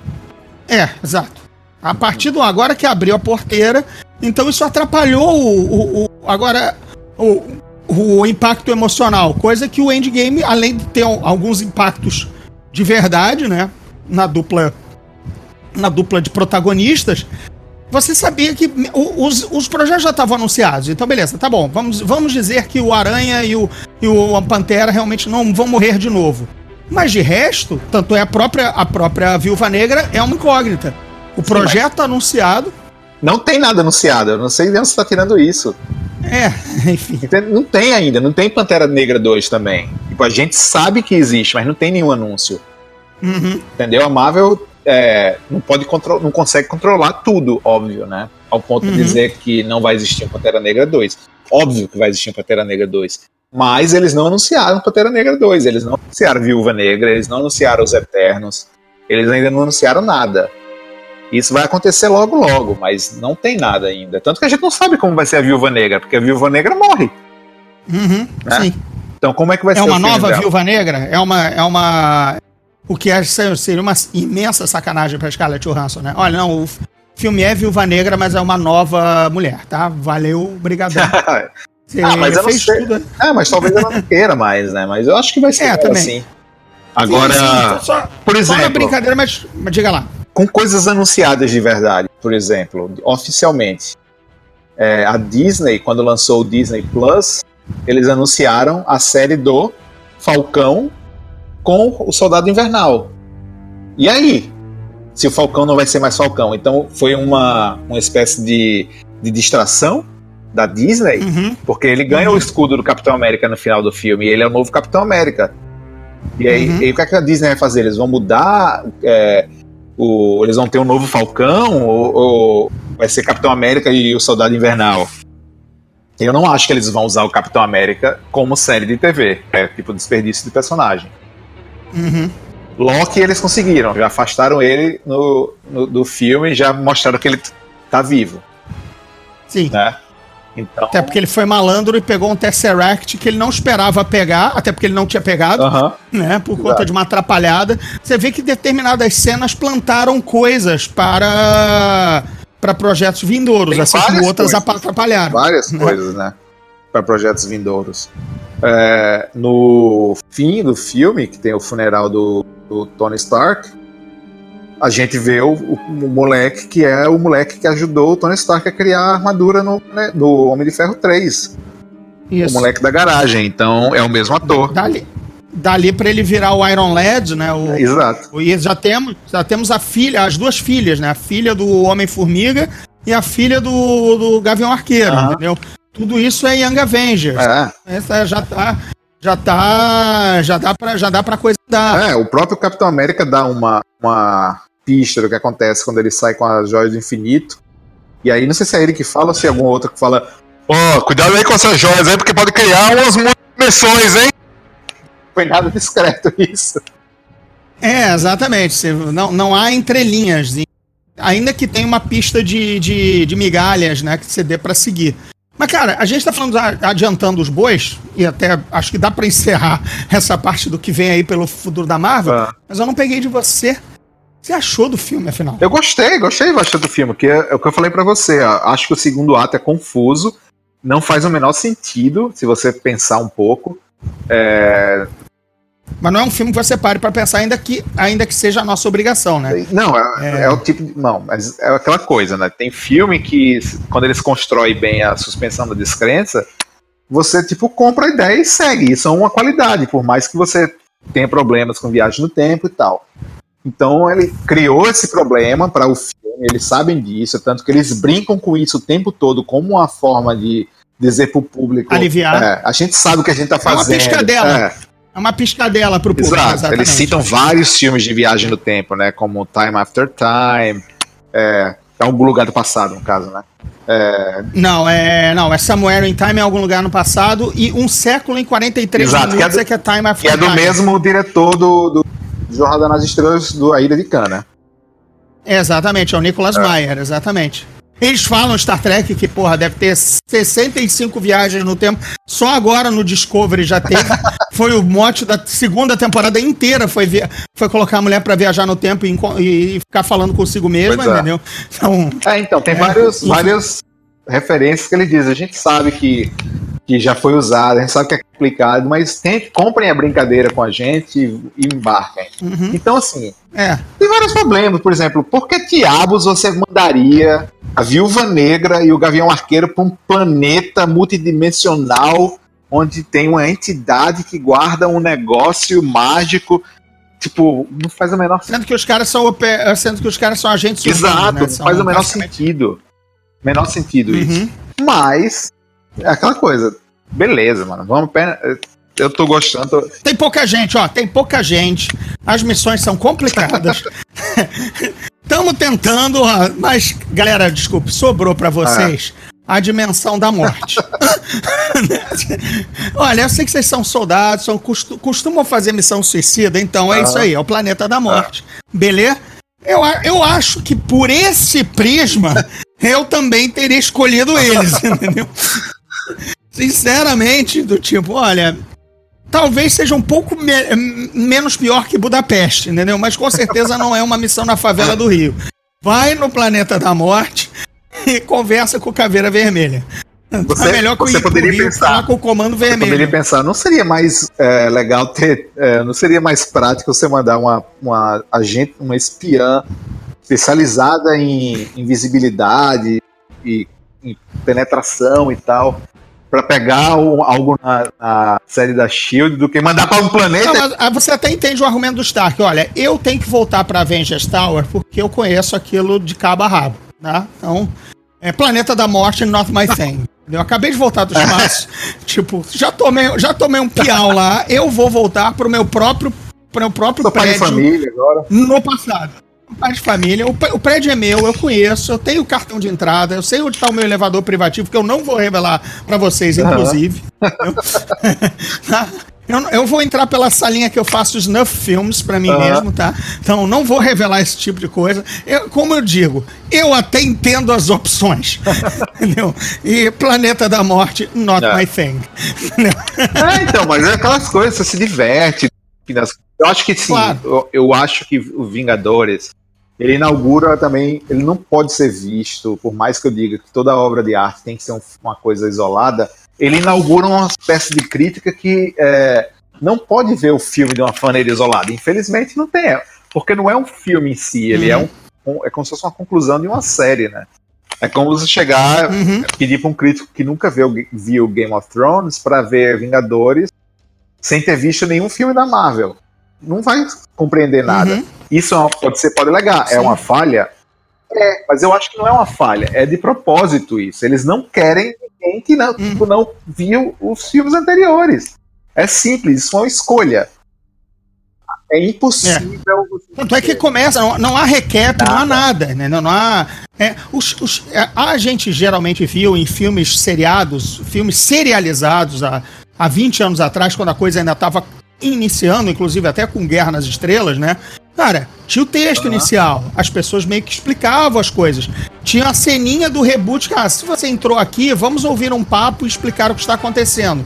É, exato. A partir do agora que abriu a porteira, então isso atrapalhou o, o- o- agora o, o impacto emocional, coisa que o Endgame, além de ter al- alguns impactos de verdade, né, na dupla na dupla de protagonistas, você sabia que os, os projetos já estavam anunciados. Então, beleza, tá bom. Vamos, vamos dizer que o Aranha e o, e o Pantera realmente não vão morrer de novo. Mas de resto, tanto é a própria, a própria Viúva Negra é uma incógnita. O projeto anunciado. Não tem nada anunciado. Eu não sei de onde você está tirando isso. É, enfim. Não tem ainda. Não tem Pantera Negra 2 também. Tipo, a gente sabe que existe, mas não tem nenhum anúncio. Uhum, Entendeu? A Marvel é, não, pode contro- não consegue controlar tudo, óbvio, né? Ao ponto Uhum. de dizer que não vai existir um Pantera Negra 2. Óbvio que vai existir um Pantera Negra 2. Mas eles não anunciaram Pantera Negra 2. Eles não anunciaram Viúva Negra, eles não anunciaram os Eternos. Eles ainda não anunciaram nada. Isso vai acontecer logo, logo, mas não tem nada ainda. Tanto que a gente não sabe como vai ser a Viúva Negra, porque a Viúva Negra morre. uhum, Né? sim. Então, como é que vai É ser uma o filme nova dela? Viúva Negra? É uma. É uma. O que é- seria uma imensa sacanagem pra Scarlett Johansson, né? Olha, não, o filme é Viúva Negra, mas é uma nova mulher, tá? Valeu, obrigadão. Você Ah, mas eu não sei. tudo. né? É, mas talvez ela não queira mais, né? Mas eu acho que vai ser É, também. sim. Agora, Sim, sim, só, por só na exemplo, brincadeira, mas, mas diga lá. Com coisas anunciadas de verdade, por exemplo, oficialmente. É, a Disney, quando lançou o Disney Plus, eles anunciaram a série do Falcão com o Soldado Invernal. E aí? Se o Falcão não vai ser mais Falcão. Então foi uma, uma espécie de, de distração da Disney Uhum, porque ele ganha o escudo do Capitão América no final do filme e ele é o novo Capitão América. E aí, Uhum. e o que, é que a Disney vai fazer? Eles vão mudar. é, o, eles vão ter um novo Falcão? Ou, ou vai ser Capitão América e o Soldado Invernal? Eu não acho que eles vão usar o Capitão América como série de TV. É tipo desperdício de personagem. uhum. Loki eles conseguiram, já afastaram ele no, no- do filme e já mostraram que ele tá vivo, Sim. né? Então. Até porque ele foi malandro e pegou um Tesseract que ele não esperava pegar, até porque ele não tinha pegado. né, por conta Exato. de uma atrapalhada. Você vê que determinadas cenas plantaram coisas para para projetos vindouros, Tem assim como outras coisas. atrapalharam. várias né? coisas, né? Para projetos vindouros. É, no fim do filme, que tem o funeral do, do Tony Stark, a gente vê o, o- o moleque que é o moleque que ajudou o Tony Stark a criar a armadura no, né, do Homem de Ferro 3. O Isso. moleque da garagem. Então é o mesmo ator. Dali, dali para ele virar o Iron Lad, né? O, Exato. o- e já temos, já temos a filha, as duas filhas, né? A filha do Homem-Formiga e a filha do, do Gavião Arqueiro, Aham. entendeu? Tudo isso é Young Avengers. É. Essa já tá já tá já dá para já dá para coisa dar. É, o próprio Capitão América dá uma, uma pista do que acontece quando ele sai com as joias do infinito. E aí, não sei se é ele que fala ou se é algum outro que fala: Ó, cuidado aí com essas joias aí, porque pode criar umas dimensões, hein? Foi nada discreto isso. É, exatamente. Não, não há entrelinhas. Ainda que tenha uma pista de, de, de migalhas, né, que você dê pra seguir. Mas, cara, a gente tá falando, adiantando os bois, e até acho que dá pra encerrar essa parte do que vem aí pelo futuro da Marvel, Ah. mas eu não peguei de você. Você achou do filme, afinal? Eu gostei, gostei bastante do filme, que é, é o que eu falei pra você. acho que o segundo ato é confuso, não faz o menor sentido, se você pensar um pouco. É, Mas não é um filme que você pare pra pensar, ainda que, ainda que seja a nossa obrigação, né? Não, é, é o tipo de. Não, mas é aquela coisa, né? Tem filme que, quando eles constroem bem a suspensão da descrença, você, tipo, compra a ideia e segue. Isso é uma qualidade, por mais que você tenha problemas com viagem no tempo e tal. Então, ele criou esse problema para o filme, eles sabem disso, tanto que eles brincam com isso o tempo todo como uma forma de dizer pro público. Aliviar. é, a gente sabe o que a gente tá É uma fazendo. piscadela. É. É uma piscadela pro público. Exato. exatamente. Eles citam vários filmes de viagem no tempo, né? Como Time After Time. É, é algum lugar do passado, no caso, né? É, Não, é. Não, é Somewhere in Time em algum lugar no passado e um século em 43 Exato, que é minutos do- é que é Time que After é do Time. mesmo diretor do, do Jornada nas Estrelas do A Ilha de Cana. Exatamente, é o Nicholas Meyer, exatamente. Eles falam Star Trek que, porra, deve ter 65 viagens no tempo. Só agora no Discovery já teve. foi o mote da segunda temporada inteira. Foi, via... foi colocar a mulher pra viajar no tempo e, e ficar falando consigo mesma, é. entendeu? Então, É, então, tem É, vários, enfim. Referências que ele diz. A gente sabe que, que já foi usado, a gente sabe que é complicado, mas tem, comprem a brincadeira com a gente e, e embarquem. uhum, Então, assim, é. tem vários problemas. Por exemplo, por que diabos você mandaria a Viúva Negra e o Gavião Arqueiro para um planeta multidimensional onde tem uma entidade que guarda um negócio mágico? Tipo, não faz o menor Sendo que os caras são, sendo que os caras são agentes Exato, né? não faz o menor sentido. Menor sentido isso. Uhum. Mas, é aquela coisa. Beleza, mano. Vamos pena. Eu tô gostando. tô- Tem pouca gente, ó, tem pouca gente. As missões são complicadas. Estamos tentando, ó, mas galera, desculpe, sobrou pra vocês a dimensão da morte. Olha, eu sei que vocês são soldados, são, costu- costumam fazer missão suicida, então é Ah. isso aí, é o planeta da morte. Beleza? Eu, eu acho que por esse prisma eu também teria escolhido eles, entendeu? Sinceramente, do tipo, olha, talvez seja um pouco me- menos pior que Budapeste, entendeu? Mas com certeza não é uma missão na favela do Rio. Vai no planeta da morte e conversa com o Caveira Vermelha. Você- é melhor que você poderia Rio pensar- com o Comando Eu poderia Vermelho. pensar, não seria mais é, legal ter. é, não seria mais prático você mandar uma, uma agente, uma espiã especializada em invisibilidade e em penetração e tal, pra pegar o- algo na, na série da Shield do que mandar pra um planeta. Não, ah, você até entende o argumento do Stark. Olha, eu tenho que voltar pra Avengers Tower porque eu conheço aquilo de cabo a rabo, né? Então, é Planeta da Morte, not my thing. Eu acabei de voltar do espaço. tipo, já tomei, já tomei um piau lá. Eu vou voltar pro meu próprio, pro meu próprio de prédio família agora. no passado. Pai de família, o, pré- o prédio é meu, eu conheço, eu tenho cartão de entrada, eu sei onde está o meu elevador privativo, que eu não vou revelar para vocês, inclusive. Tá? Eu, eu vou entrar pela salinha que eu faço snuff films para mim Aham. mesmo, tá? Então não vou revelar esse tipo de coisa. Eu- como eu digo, eu até entendo as opções. entendeu? E Planeta da Morte, not É. my thing. Entendeu? É, então, mas é aquelas coisas, você se diverte. Eu acho que sim, Claro. eu, eu acho que o Vingadores, ele inaugura também, ele não pode ser visto, por mais que eu diga que toda obra de arte tem que ser um- uma coisa isolada, ele inaugura uma espécie de crítica que é, não pode ver o filme de uma maneira isolada. Infelizmente não tem, porque não é um filme em si, ele é, um, um- é como se fosse uma conclusão de uma série, né? É como você chegar Uhum. pedir para um crítico que nunca viu, viu Game of Thrones para ver Vingadores sem ter visto nenhum filme da Marvel. Não vai compreender nada. Uhum. Isso é uma- pode ser pode alegar. Sim. É uma falha? É, mas eu acho que não é uma falha. É de propósito isso. Eles não querem ninguém que não, Hum. tipo, não viu os filmes anteriores. É simples, isso é uma escolha. É impossível. você Tanto é que começa, não, não há recap, não há nada, né? Não, não há. é, os, os- é, a gente geralmente viu em filmes seriados, filmes serializados há, há 20 anos atrás, quando a coisa ainda estava iniciando, inclusive até com Guerra nas Estrelas, né? Cara, tinha o texto inicial, as pessoas meio que explicavam as coisas. Tinha a ceninha do reboot, cara, se você entrou aqui, vamos ouvir um papo e explicar o que está acontecendo.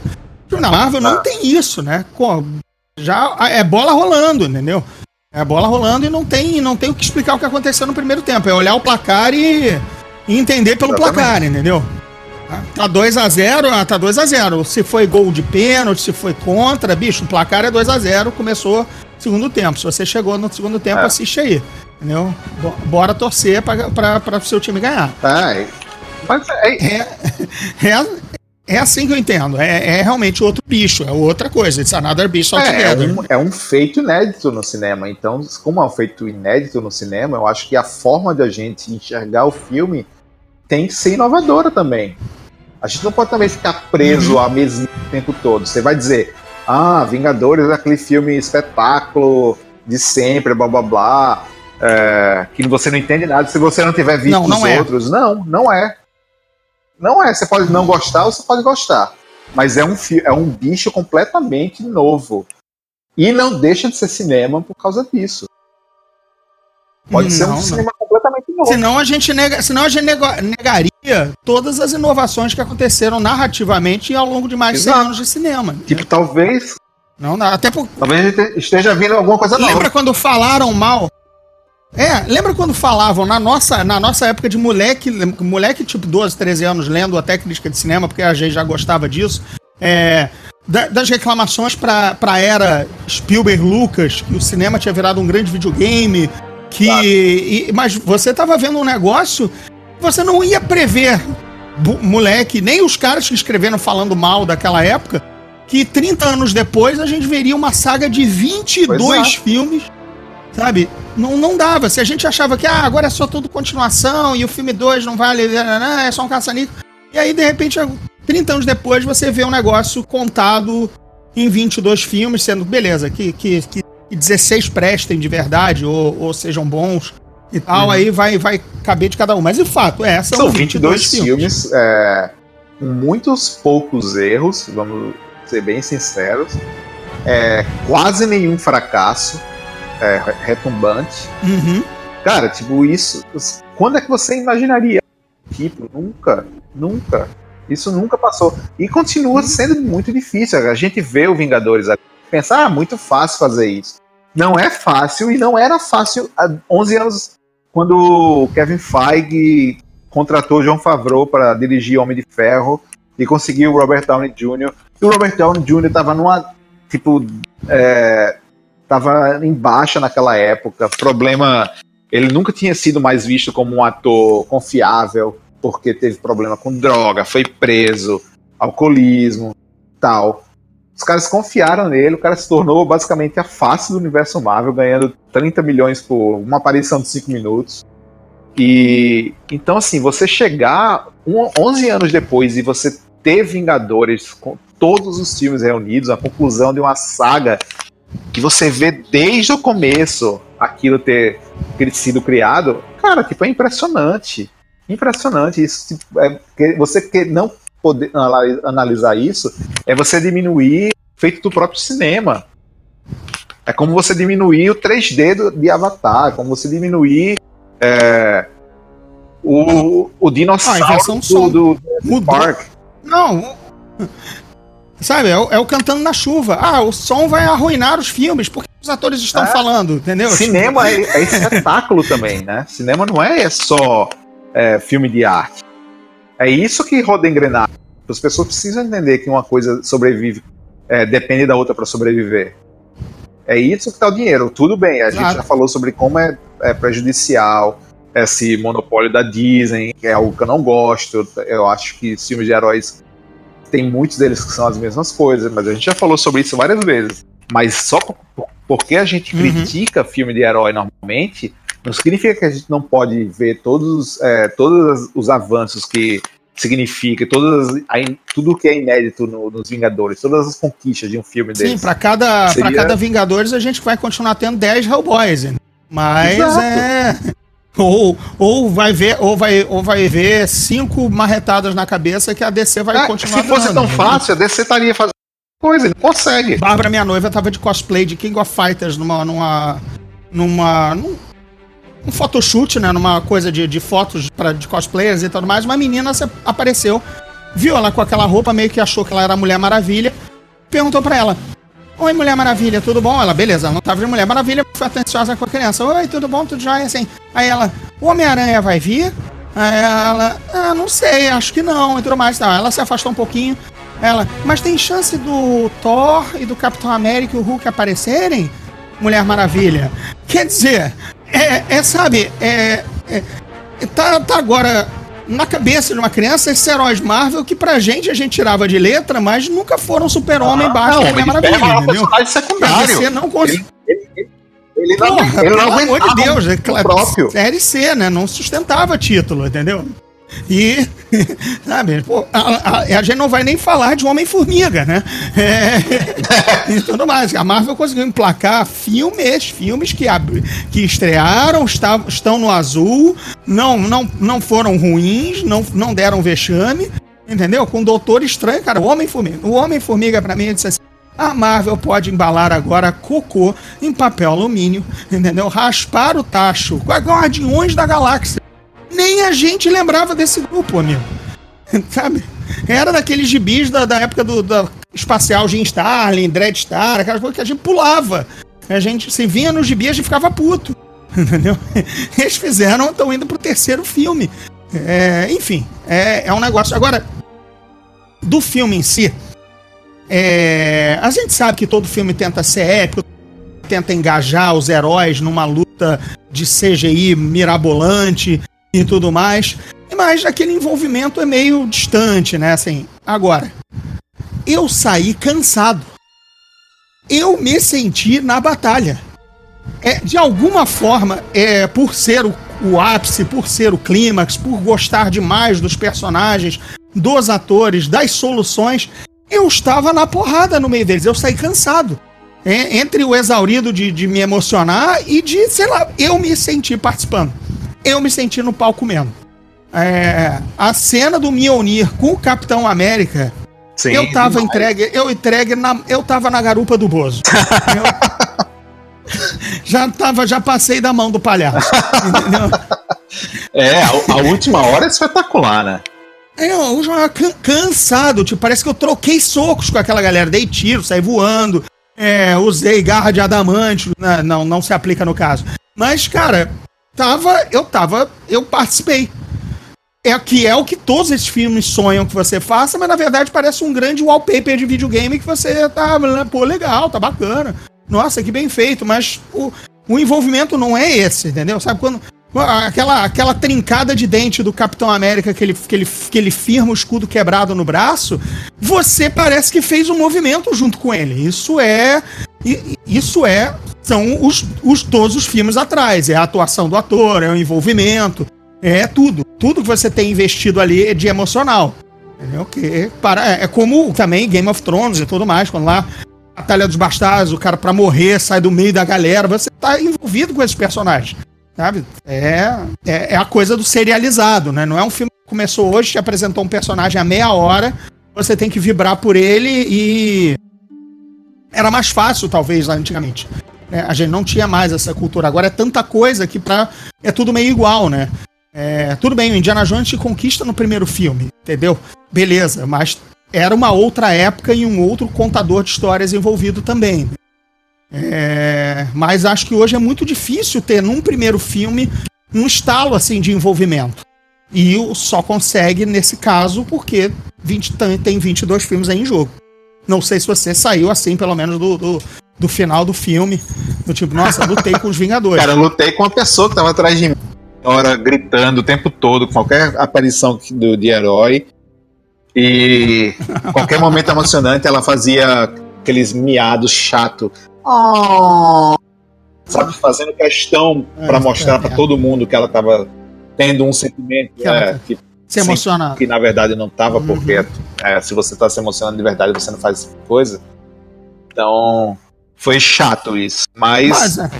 Na Marvel não Ah. tem isso, né? Já é bola rolando, entendeu? É bola rolando e não tem, não tem o que explicar o que aconteceu no primeiro tempo. É olhar o placar e, e entender pelo Exatamente. placar, entendeu? Tá 2x0, ah, tá 2x0. Se foi gol de pênalti, se foi contra, bicho, o placar é 2x0, começou segundo tempo. Se você chegou no segundo tempo, É. assiste aí. Entendeu? Bo- Bora torcer pra, pra, pra seu time ganhar. É, mas é, É, é, é assim que eu entendo. É, é realmente outro bicho, é outra coisa. It's another bicho É, é um, é um feito inédito no cinema. Então, como é um feito inédito no cinema, eu acho que a forma de a gente enxergar o filme tem que ser inovadora também. A gente não pode também ficar preso Uhum. a mesmo tempo todo. Você vai dizer, ah, Vingadores é aquele filme espetáculo de sempre, blá blá blá, é, que você não entende nada se você não tiver visto Não, não os é. outros. Não, não é. Não é. Você pode não gostar ou você pode gostar. Mas é um, é um bicho completamente novo. E não deixa de ser cinema por causa disso. Pode ser um Não, cinema completamente novo. Senão a gente, nega, senão a gente nego- negaria todas as inovações que aconteceram narrativamente ao longo de mais de 100 Exato. anos de cinema. Tipo, talvez, Não, não, até por, talvez a gente esteja vindo alguma coisa nova. Lembra quando falaram mal? É, lembra quando falavam na nossa, na nossa época de moleque, moleque tipo 12, 13 anos, lendo até crítica de cinema, porque a gente já gostava disso, é, da- das reclamações pra, pra era Spielberg Lucas, que o cinema tinha virado um grande videogame, que. e- mas você tava vendo um negócio, você não ia prever, moleque, nem os caras que escreveram falando mal daquela época, que 30 anos depois a gente veria uma saga de 22 Pois é. filmes, sabe? Não, não dava. Se a gente achava que ah, agora é só tudo continuação e o filme 2 não vale, nananã, é só um caça-níquel. E aí, de repente, 30 anos depois, você vê um negócio contado em 22 filmes, sendo, beleza, que, que, que 16 prestem de verdade ou, ou sejam bons e tal, aí vai, vai caber de cada um. Mas, de fato, é, são, São 22 filmes, é, com muitos poucos erros, vamos ser bem sinceros. É, quase nenhum fracasso é, retumbante. Uhum. Cara, tipo, isso. Quando é que você imaginaria? Tipo, nunca, nunca. Isso nunca passou. E continua sendo muito difícil. A gente vê o Vingadores agora, pensa, ah, muito fácil fazer isso. Não é fácil e não era fácil há 11 anos quando Kevin Feige contratou John Favreau para dirigir Homem de Ferro e conseguiu o Robert Downey Jr. E o Robert Downey Jr. tava numa, tipo, é, tava em baixa naquela época, problema ele nunca tinha sido mais visto como um ator confiável, porque teve problema com droga, foi preso, alcoolismo, tal. Os caras confiaram nele, o cara se tornou basicamente a face do universo Marvel, ganhando 30 milhões por uma aparição de 5 minutos. E então, assim, você chegar um, 11 anos depois e você ter Vingadores com todos os filmes reunidos, a conclusão de uma saga que você vê desde o começo aquilo ter, sido criado, cara, tipo, é impressionante. Impressionante. Isso, tipo, é, você que não poder anali- analisar isso é você diminuir o feito do próprio cinema. É como você diminuir o 3D do, de Avatar, como você diminuir é, o, o Ah, dinossauro som. do, do Mudou. Park. Não. Sabe, é o, é o cantando na chuva. Ah, o som vai arruinar os filmes. Por que os atores estão É. falando? Entendeu? Cinema é, é espetáculo também, né? Cinema não é só é, filme de arte. É isso que roda a engrenagem. As pessoas precisam entender que uma coisa sobrevive, é, depende da outra para sobreviver. É isso que tá o dinheiro. Tudo bem, a gente já falou sobre como é, é prejudicial esse monopólio da Disney, que é algo que eu não gosto. Eu acho que filmes de heróis tem muitos deles que são as mesmas coisas, mas a gente já falou sobre isso várias vezes. Mas só por- porque a gente Uhum. critica filme de herói normalmente, não significa que a gente não pode ver todos, é, todos os avanços que significa, todas, as- a tudo que é inédito no- nos Vingadores, todas as conquistas de um filme Sim, deles. pra cada, Seria- cada Vingadores a gente vai continuar tendo 10 Hellboys. né? Mas Exato. é. Ou, ou vai ver, ou vai, ou vai ver cinco marretadas na cabeça que a DC vai Ah, continuar se fosse dando, tão fácil, a DC estaria fazendo coisa, ele não consegue. Bárbara, minha noiva, tava de cosplay de King of Fighters numa. numa. numa. num, um photoshoot, né? Numa coisa de, de fotos pra, de cosplayers e tudo mais. Uma menina apareceu, viu ela com aquela roupa, meio que achou que ela era Mulher Maravilha, perguntou pra ela. Oi, Mulher Maravilha, tudo bom? Ela, beleza, não tava de Mulher Maravilha, foi atenciosa com a criança. Oi, tudo bom? Tudo jóia? Assim. Aí ela, o Homem-Aranha vai vir? Aí ela, ah, não sei, acho que não, e tudo mais. Tá, ela se afastou um pouquinho. Ela, mas tem chance do Thor e do Capitão América e o Hulk aparecerem? Mulher Maravilha. Quer dizer, é, é sabe, é, é- tá, tá agora na cabeça de uma criança esses heróis Marvel que pra gente a gente tirava de letra, mas nunca foram super-homem Ah, baixo Mulher Maravilha, é entendeu? secundário. DC não conseguiu. Ele não, Porra, ele não pelo amor de Deus, é claro, próprio. Série C, né? Não sustentava título, entendeu? E, sabe, pô, a, a- a gente não vai nem falar de Homem-Formiga, né? É, e tudo mais. A Marvel conseguiu emplacar filmes, filmes que, ab- que estrearam, está- estão no azul, não, não, não foram ruins, não, não deram vexame, entendeu? Com Doutor Estranho, cara, o Homem-Formiga. O Homem-Formiga, pra mim, eu disse assim, A Marvel pode embalar agora cocô em papel alumínio, entendeu? Raspar o tacho com a Guardiões da Galáxia. Nem a gente lembrava desse grupo, amigo. Sabe? Era daqueles gibis da, da época do da espacial Jim Starlin, Dread Star, aquelas coisas que a gente pulava. A gente se vinha no gibi a gente ficava puto. Entendeu? Eles fizeram, estão indo pro terceiro filme. É, enfim, é, é um negócio. Agora, do filme em si, é, a gente sabe que todo filme tenta ser épico, tenta engajar os heróis numa luta de CGI mirabolante e tudo mais, mas aquele envolvimento é meio distante, né? Assim, agora, eu saí cansado. Eu me senti na batalha. É, de alguma forma, é, por ser o, o ápice, por ser o clímax, por gostar demais dos personagens, dos atores, das soluções, eu estava na porrada no meio deles. Eu saí cansado. É, entre o exaurido de, de me emocionar e de, sei lá, eu me senti participando. Eu me senti no palco mesmo. É, a cena do Mjolnir com o Capitão América Sim, eu tava demais. entregue, eu entregue na, eu tava na garupa do Bozo. eu, já tava, já passei da mão do palhaço. Entendeu? É, a, a, última hora é espetacular, né? É, última hora can, cansado, tipo, parece que eu troquei socos com aquela galera, dei tiro, saí voando, é, usei garra de adamante, né? não, não se aplica no caso. Mas, cara, tava, eu tava, eu participei é que é o que todos esses filmes sonham que você faça, mas na verdade parece um grande wallpaper de videogame que você tá, né, pô, legal, tá bacana. Nossa, que bem feito, mas o, o envolvimento não é esse, entendeu? Sabe quando aquela, aquela trincada de dente do Capitão América que ele, que, ele, que ele firma o escudo quebrado no braço, você parece que fez um movimento junto com ele. Isso é. Isso é. São os, os todos os filmes atrás. É a atuação do ator, é o envolvimento. É tudo. Tudo que você tem investido ali é de emocional. Entendeu? Que para, é, é como também Game of Thrones e tudo mais, quando lá Batalha dos Bastardos, o cara para morrer sai do meio da galera, você tá envolvido com esses personagens. Sabe? É, é, é, a coisa do serializado, né? Não é um filme que começou hoje, te apresentou um personagem a meia hora, você tem que vibrar por ele e. Era mais fácil, talvez, lá antigamente. É, a gente não tinha mais essa cultura. Agora é tanta coisa que pra... é tudo meio igual, né? É, tudo bem, o Indiana Jones te conquista no primeiro filme, entendeu? Beleza, mas era uma outra época e um outro contador de histórias envolvido também. É, mas acho que hoje é muito difícil ter num primeiro filme um estalo assim de envolvimento. E só consegue nesse caso porque 20, tem 22 filmes aí em jogo. Não sei se você saiu assim, pelo menos, do, do, do final do filme. Do tipo, nossa, lutei com os Vingadores. Cara, lutei com uma pessoa que tava atrás de mim hora gritando o tempo todo, qualquer aparição do, de herói. E qualquer momento emocionante ela fazia aqueles miados chato. Oh! Sabe, fazendo questão é, para mostrar é, para todo mundo que ela tava tendo um sentimento que, é, que se emociona. Que na verdade não tava, uhum. porque é, se você tá se emocionando de verdade, você não faz essa coisa. Então, foi chato isso. Mas. mas é.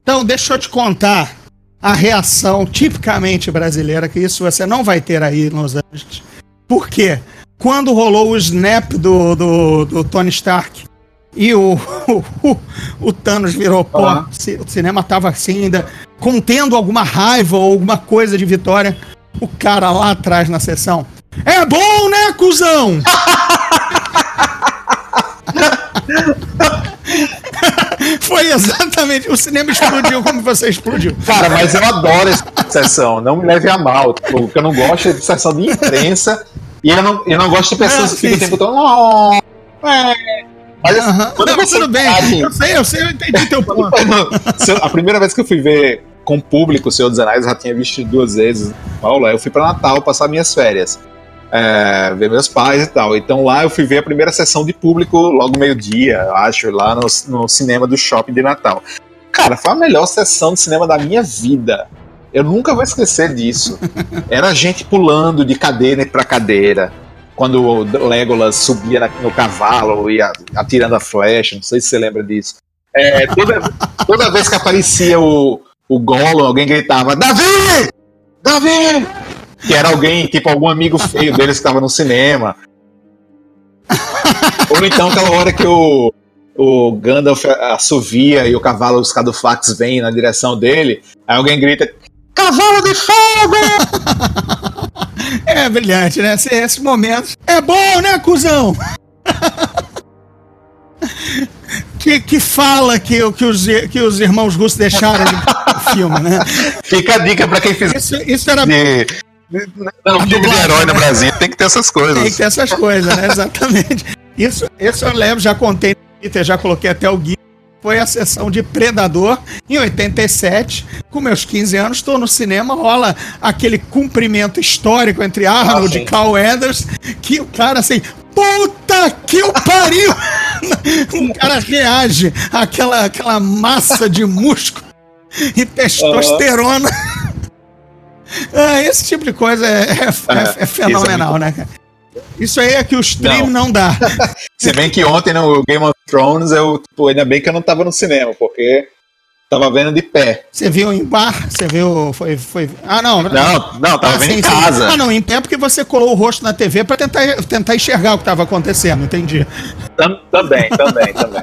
então, deixa eu te contar a reação tipicamente brasileira, que isso você não vai ter aí nos Angeles. Por quê? Quando rolou o snap do, do, do Tony Stark e o, o, o Thanos virou pó, o cinema tava assim ainda contendo alguma raiva ou alguma coisa de vitória, o cara lá atrás na sessão. É bom, né, cuzão? Foi exatamente. O cinema explodiu como você explodiu. Cara, mas eu adoro essa sessão. Não me leve a mal. Tipo, o que eu não gosto é de sessão de imprensa. E eu não, eu não gosto de pessoas é, que ficam o tempo todo. Oh, é. Mas uh -huh. quando não, tudo bem. eu sei, eu sei, eu entendi teu ponto. a primeira vez que eu fui ver com público o Senhor dos Anéis, eu já tinha visto duas vezes. Paula, eu fui para Natal passar minhas férias é, ver meus pais e tal. Então lá eu fui ver a primeira sessão de público logo meio-dia, acho, lá no, no cinema do shopping de Natal. Cara, foi a melhor sessão de cinema da minha vida. Eu nunca vou esquecer disso. Era gente pulando de cadeira para cadeira. Quando o Legolas subia no cavalo e atirando a flecha, não sei se você lembra disso. É, toda, toda vez que aparecia o, o Gollum, alguém gritava: Davi! Davi! Que era alguém, tipo, algum amigo feio deles que estava no cinema. Ou então aquela hora que o, o Gandalf assovia e o cavalo, os Cadufax vêm na direção dele, aí alguém grita: Cavalo de fogo! É brilhante, né? Esse, esse momento. É bom, né, cuzão? que, que fala que, que, os, que os irmãos russos deixaram de filme, né? Fica a dica pra quem fizer. Isso, isso era. De... Não, filme de herói no Brasil tem que ter essas coisas. Tem que ter essas coisas, né? Exatamente. Isso, isso eu lembro, já contei no Twitter, já coloquei até o guia. Foi a sessão de Predador em 87. Com meus 15 anos, estou no cinema, rola aquele cumprimento histórico entre Arnold Ah, e. Carl Weathers, que o cara assim, puta que o pariu! o cara reage àquela, àquela massa de músculo e testosterona. Ah, esse tipo de coisa é, é- é- é fenomenal, né, cara? Isso aí é que o stream não, Não. dá. Se bem que ontem no Game of Thrones, eu, tipo, ainda bem que eu não tava no cinema, porque tava vendo de pé. Você viu em bar? Você viu. Foi. foi... Ah, não. Não, não, tava Ah, vendo sim, em sim. casa. Ah, não, em pé porque você colou o rosto na TV pra tentar, tentar enxergar o que tava acontecendo, entendi. Tam- Também, também, também.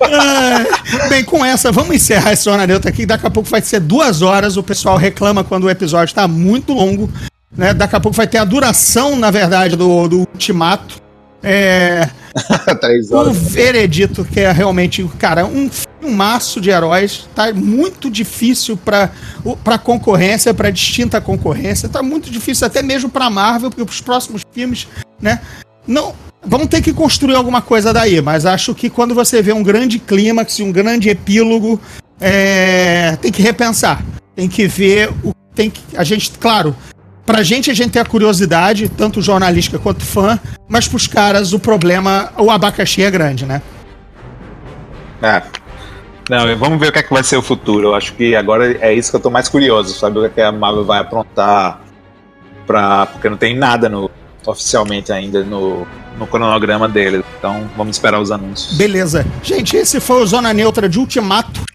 Ah, bem, com essa, vamos encerrar esse Zona Neutra aqui. Daqui a pouco vai ser duas horas. O pessoal reclama quando o episódio tá muito longo. Né? Daqui a pouco vai ter a duração, na verdade, do, do ultimato. É, horas. veredito, que é realmente, cara, um filmaço de heróis, tá muito difícil para para concorrência, para distinta concorrência, tá muito difícil até mesmo para Marvel, porque os próximos filmes, né, não vão ter que construir alguma coisa daí, mas acho que quando você vê um grande clímax, e um grande epílogo, é, tem que repensar, tem que ver o tem que a gente, claro, Pra gente, a gente tem a curiosidade, tanto jornalística quanto fã, mas pros caras o problema, o abacaxi é grande, né? É. Não, vamos ver o que, é que vai ser o futuro. Eu acho que agora é isso que eu tô mais curioso, sabe? O que, é que a Marvel vai aprontar pra. Porque não tem nada no, oficialmente ainda no, no cronograma dele. Então vamos esperar os anúncios. Beleza. Gente, esse foi o Zona Neutra de Ultimato.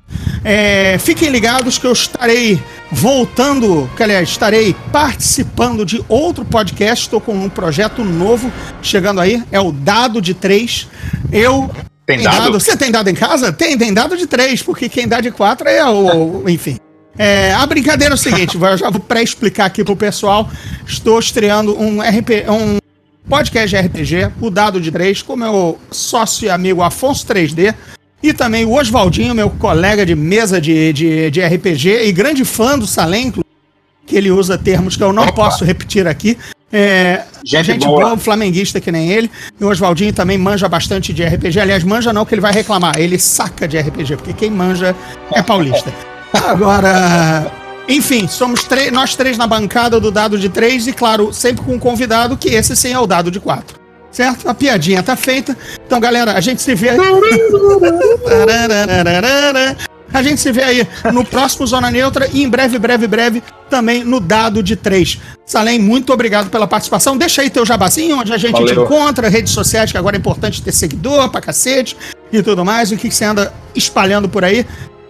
É, fiquem ligados que eu estarei voltando, que aliás, estarei participando de outro podcast. Estou com um projeto novo chegando aí. É o Dado de 3. Eu. Tem dado? Você tem dado em casa? Tem, tem dado de 3, porque quem dá de 4 é o. Enfim. É, a brincadeira é o seguinte, eu já vou pré-explicar aqui pro pessoal. Estou estreando um RP, um podcast de RPG, o Dado de 3, com meu sócio e amigo Afonso 3D. E também o Oswaldinho, meu colega de mesa de, de, de RPG e grande fã do Salem, que ele usa termos que eu não Opa. posso repetir aqui. É, Gente boa. flamenguista que nem ele. E o Oswaldinho também manja bastante de RPG. Aliás, manja não, que ele vai reclamar. Ele saca de RPG, porque quem manja é paulista. Agora, enfim, somos nós três na bancada do dado de três e, claro, sempre com um convidado, que esse sim é o dado de quatro. Certo? A piadinha tá feita. Então, galera, a gente se vê aí. A gente se vê aí no próximo Zona Neutra e em breve, breve, breve também no dado de três. Salem, muito obrigado pela participação. Deixa aí teu jabazinho, onde a gente te Valeu. encontra, redes sociais, que agora é importante ter seguidor pra cacete e tudo mais. O que, que você anda espalhando por aí.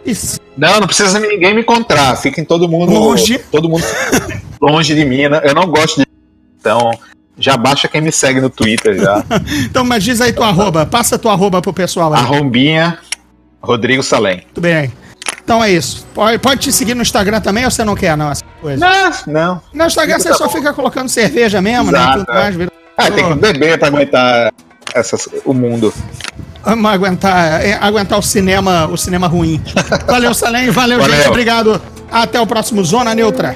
E Não, não precisa ninguém me encontrar. Fiquem todo mundo Longe. Todo mundo longe de mim. né? Eu não gosto de. Então, já baixa quem me segue no Twitter já. Então, mas diz aí tua arroba. Passa tua arroba pro pessoal aí. Arrombinha Rodrigo Salem. Muito bem. Então é isso. Pode, pode te seguir no Instagram também ou você não quer, não? Essa coisa? Não, não. No Instagram você Tá só bom. fica colocando cerveja mesmo, né? Exato, Tudo é. mais, vira- Ah, tem que beber pra aguentar essas, o mundo. Vamos aguentar, é, aguentar o cinema, o cinema ruim. Valeu, Salem. Valeu, Valeu. gente. Obrigado. Até o próximo Zona Neutra.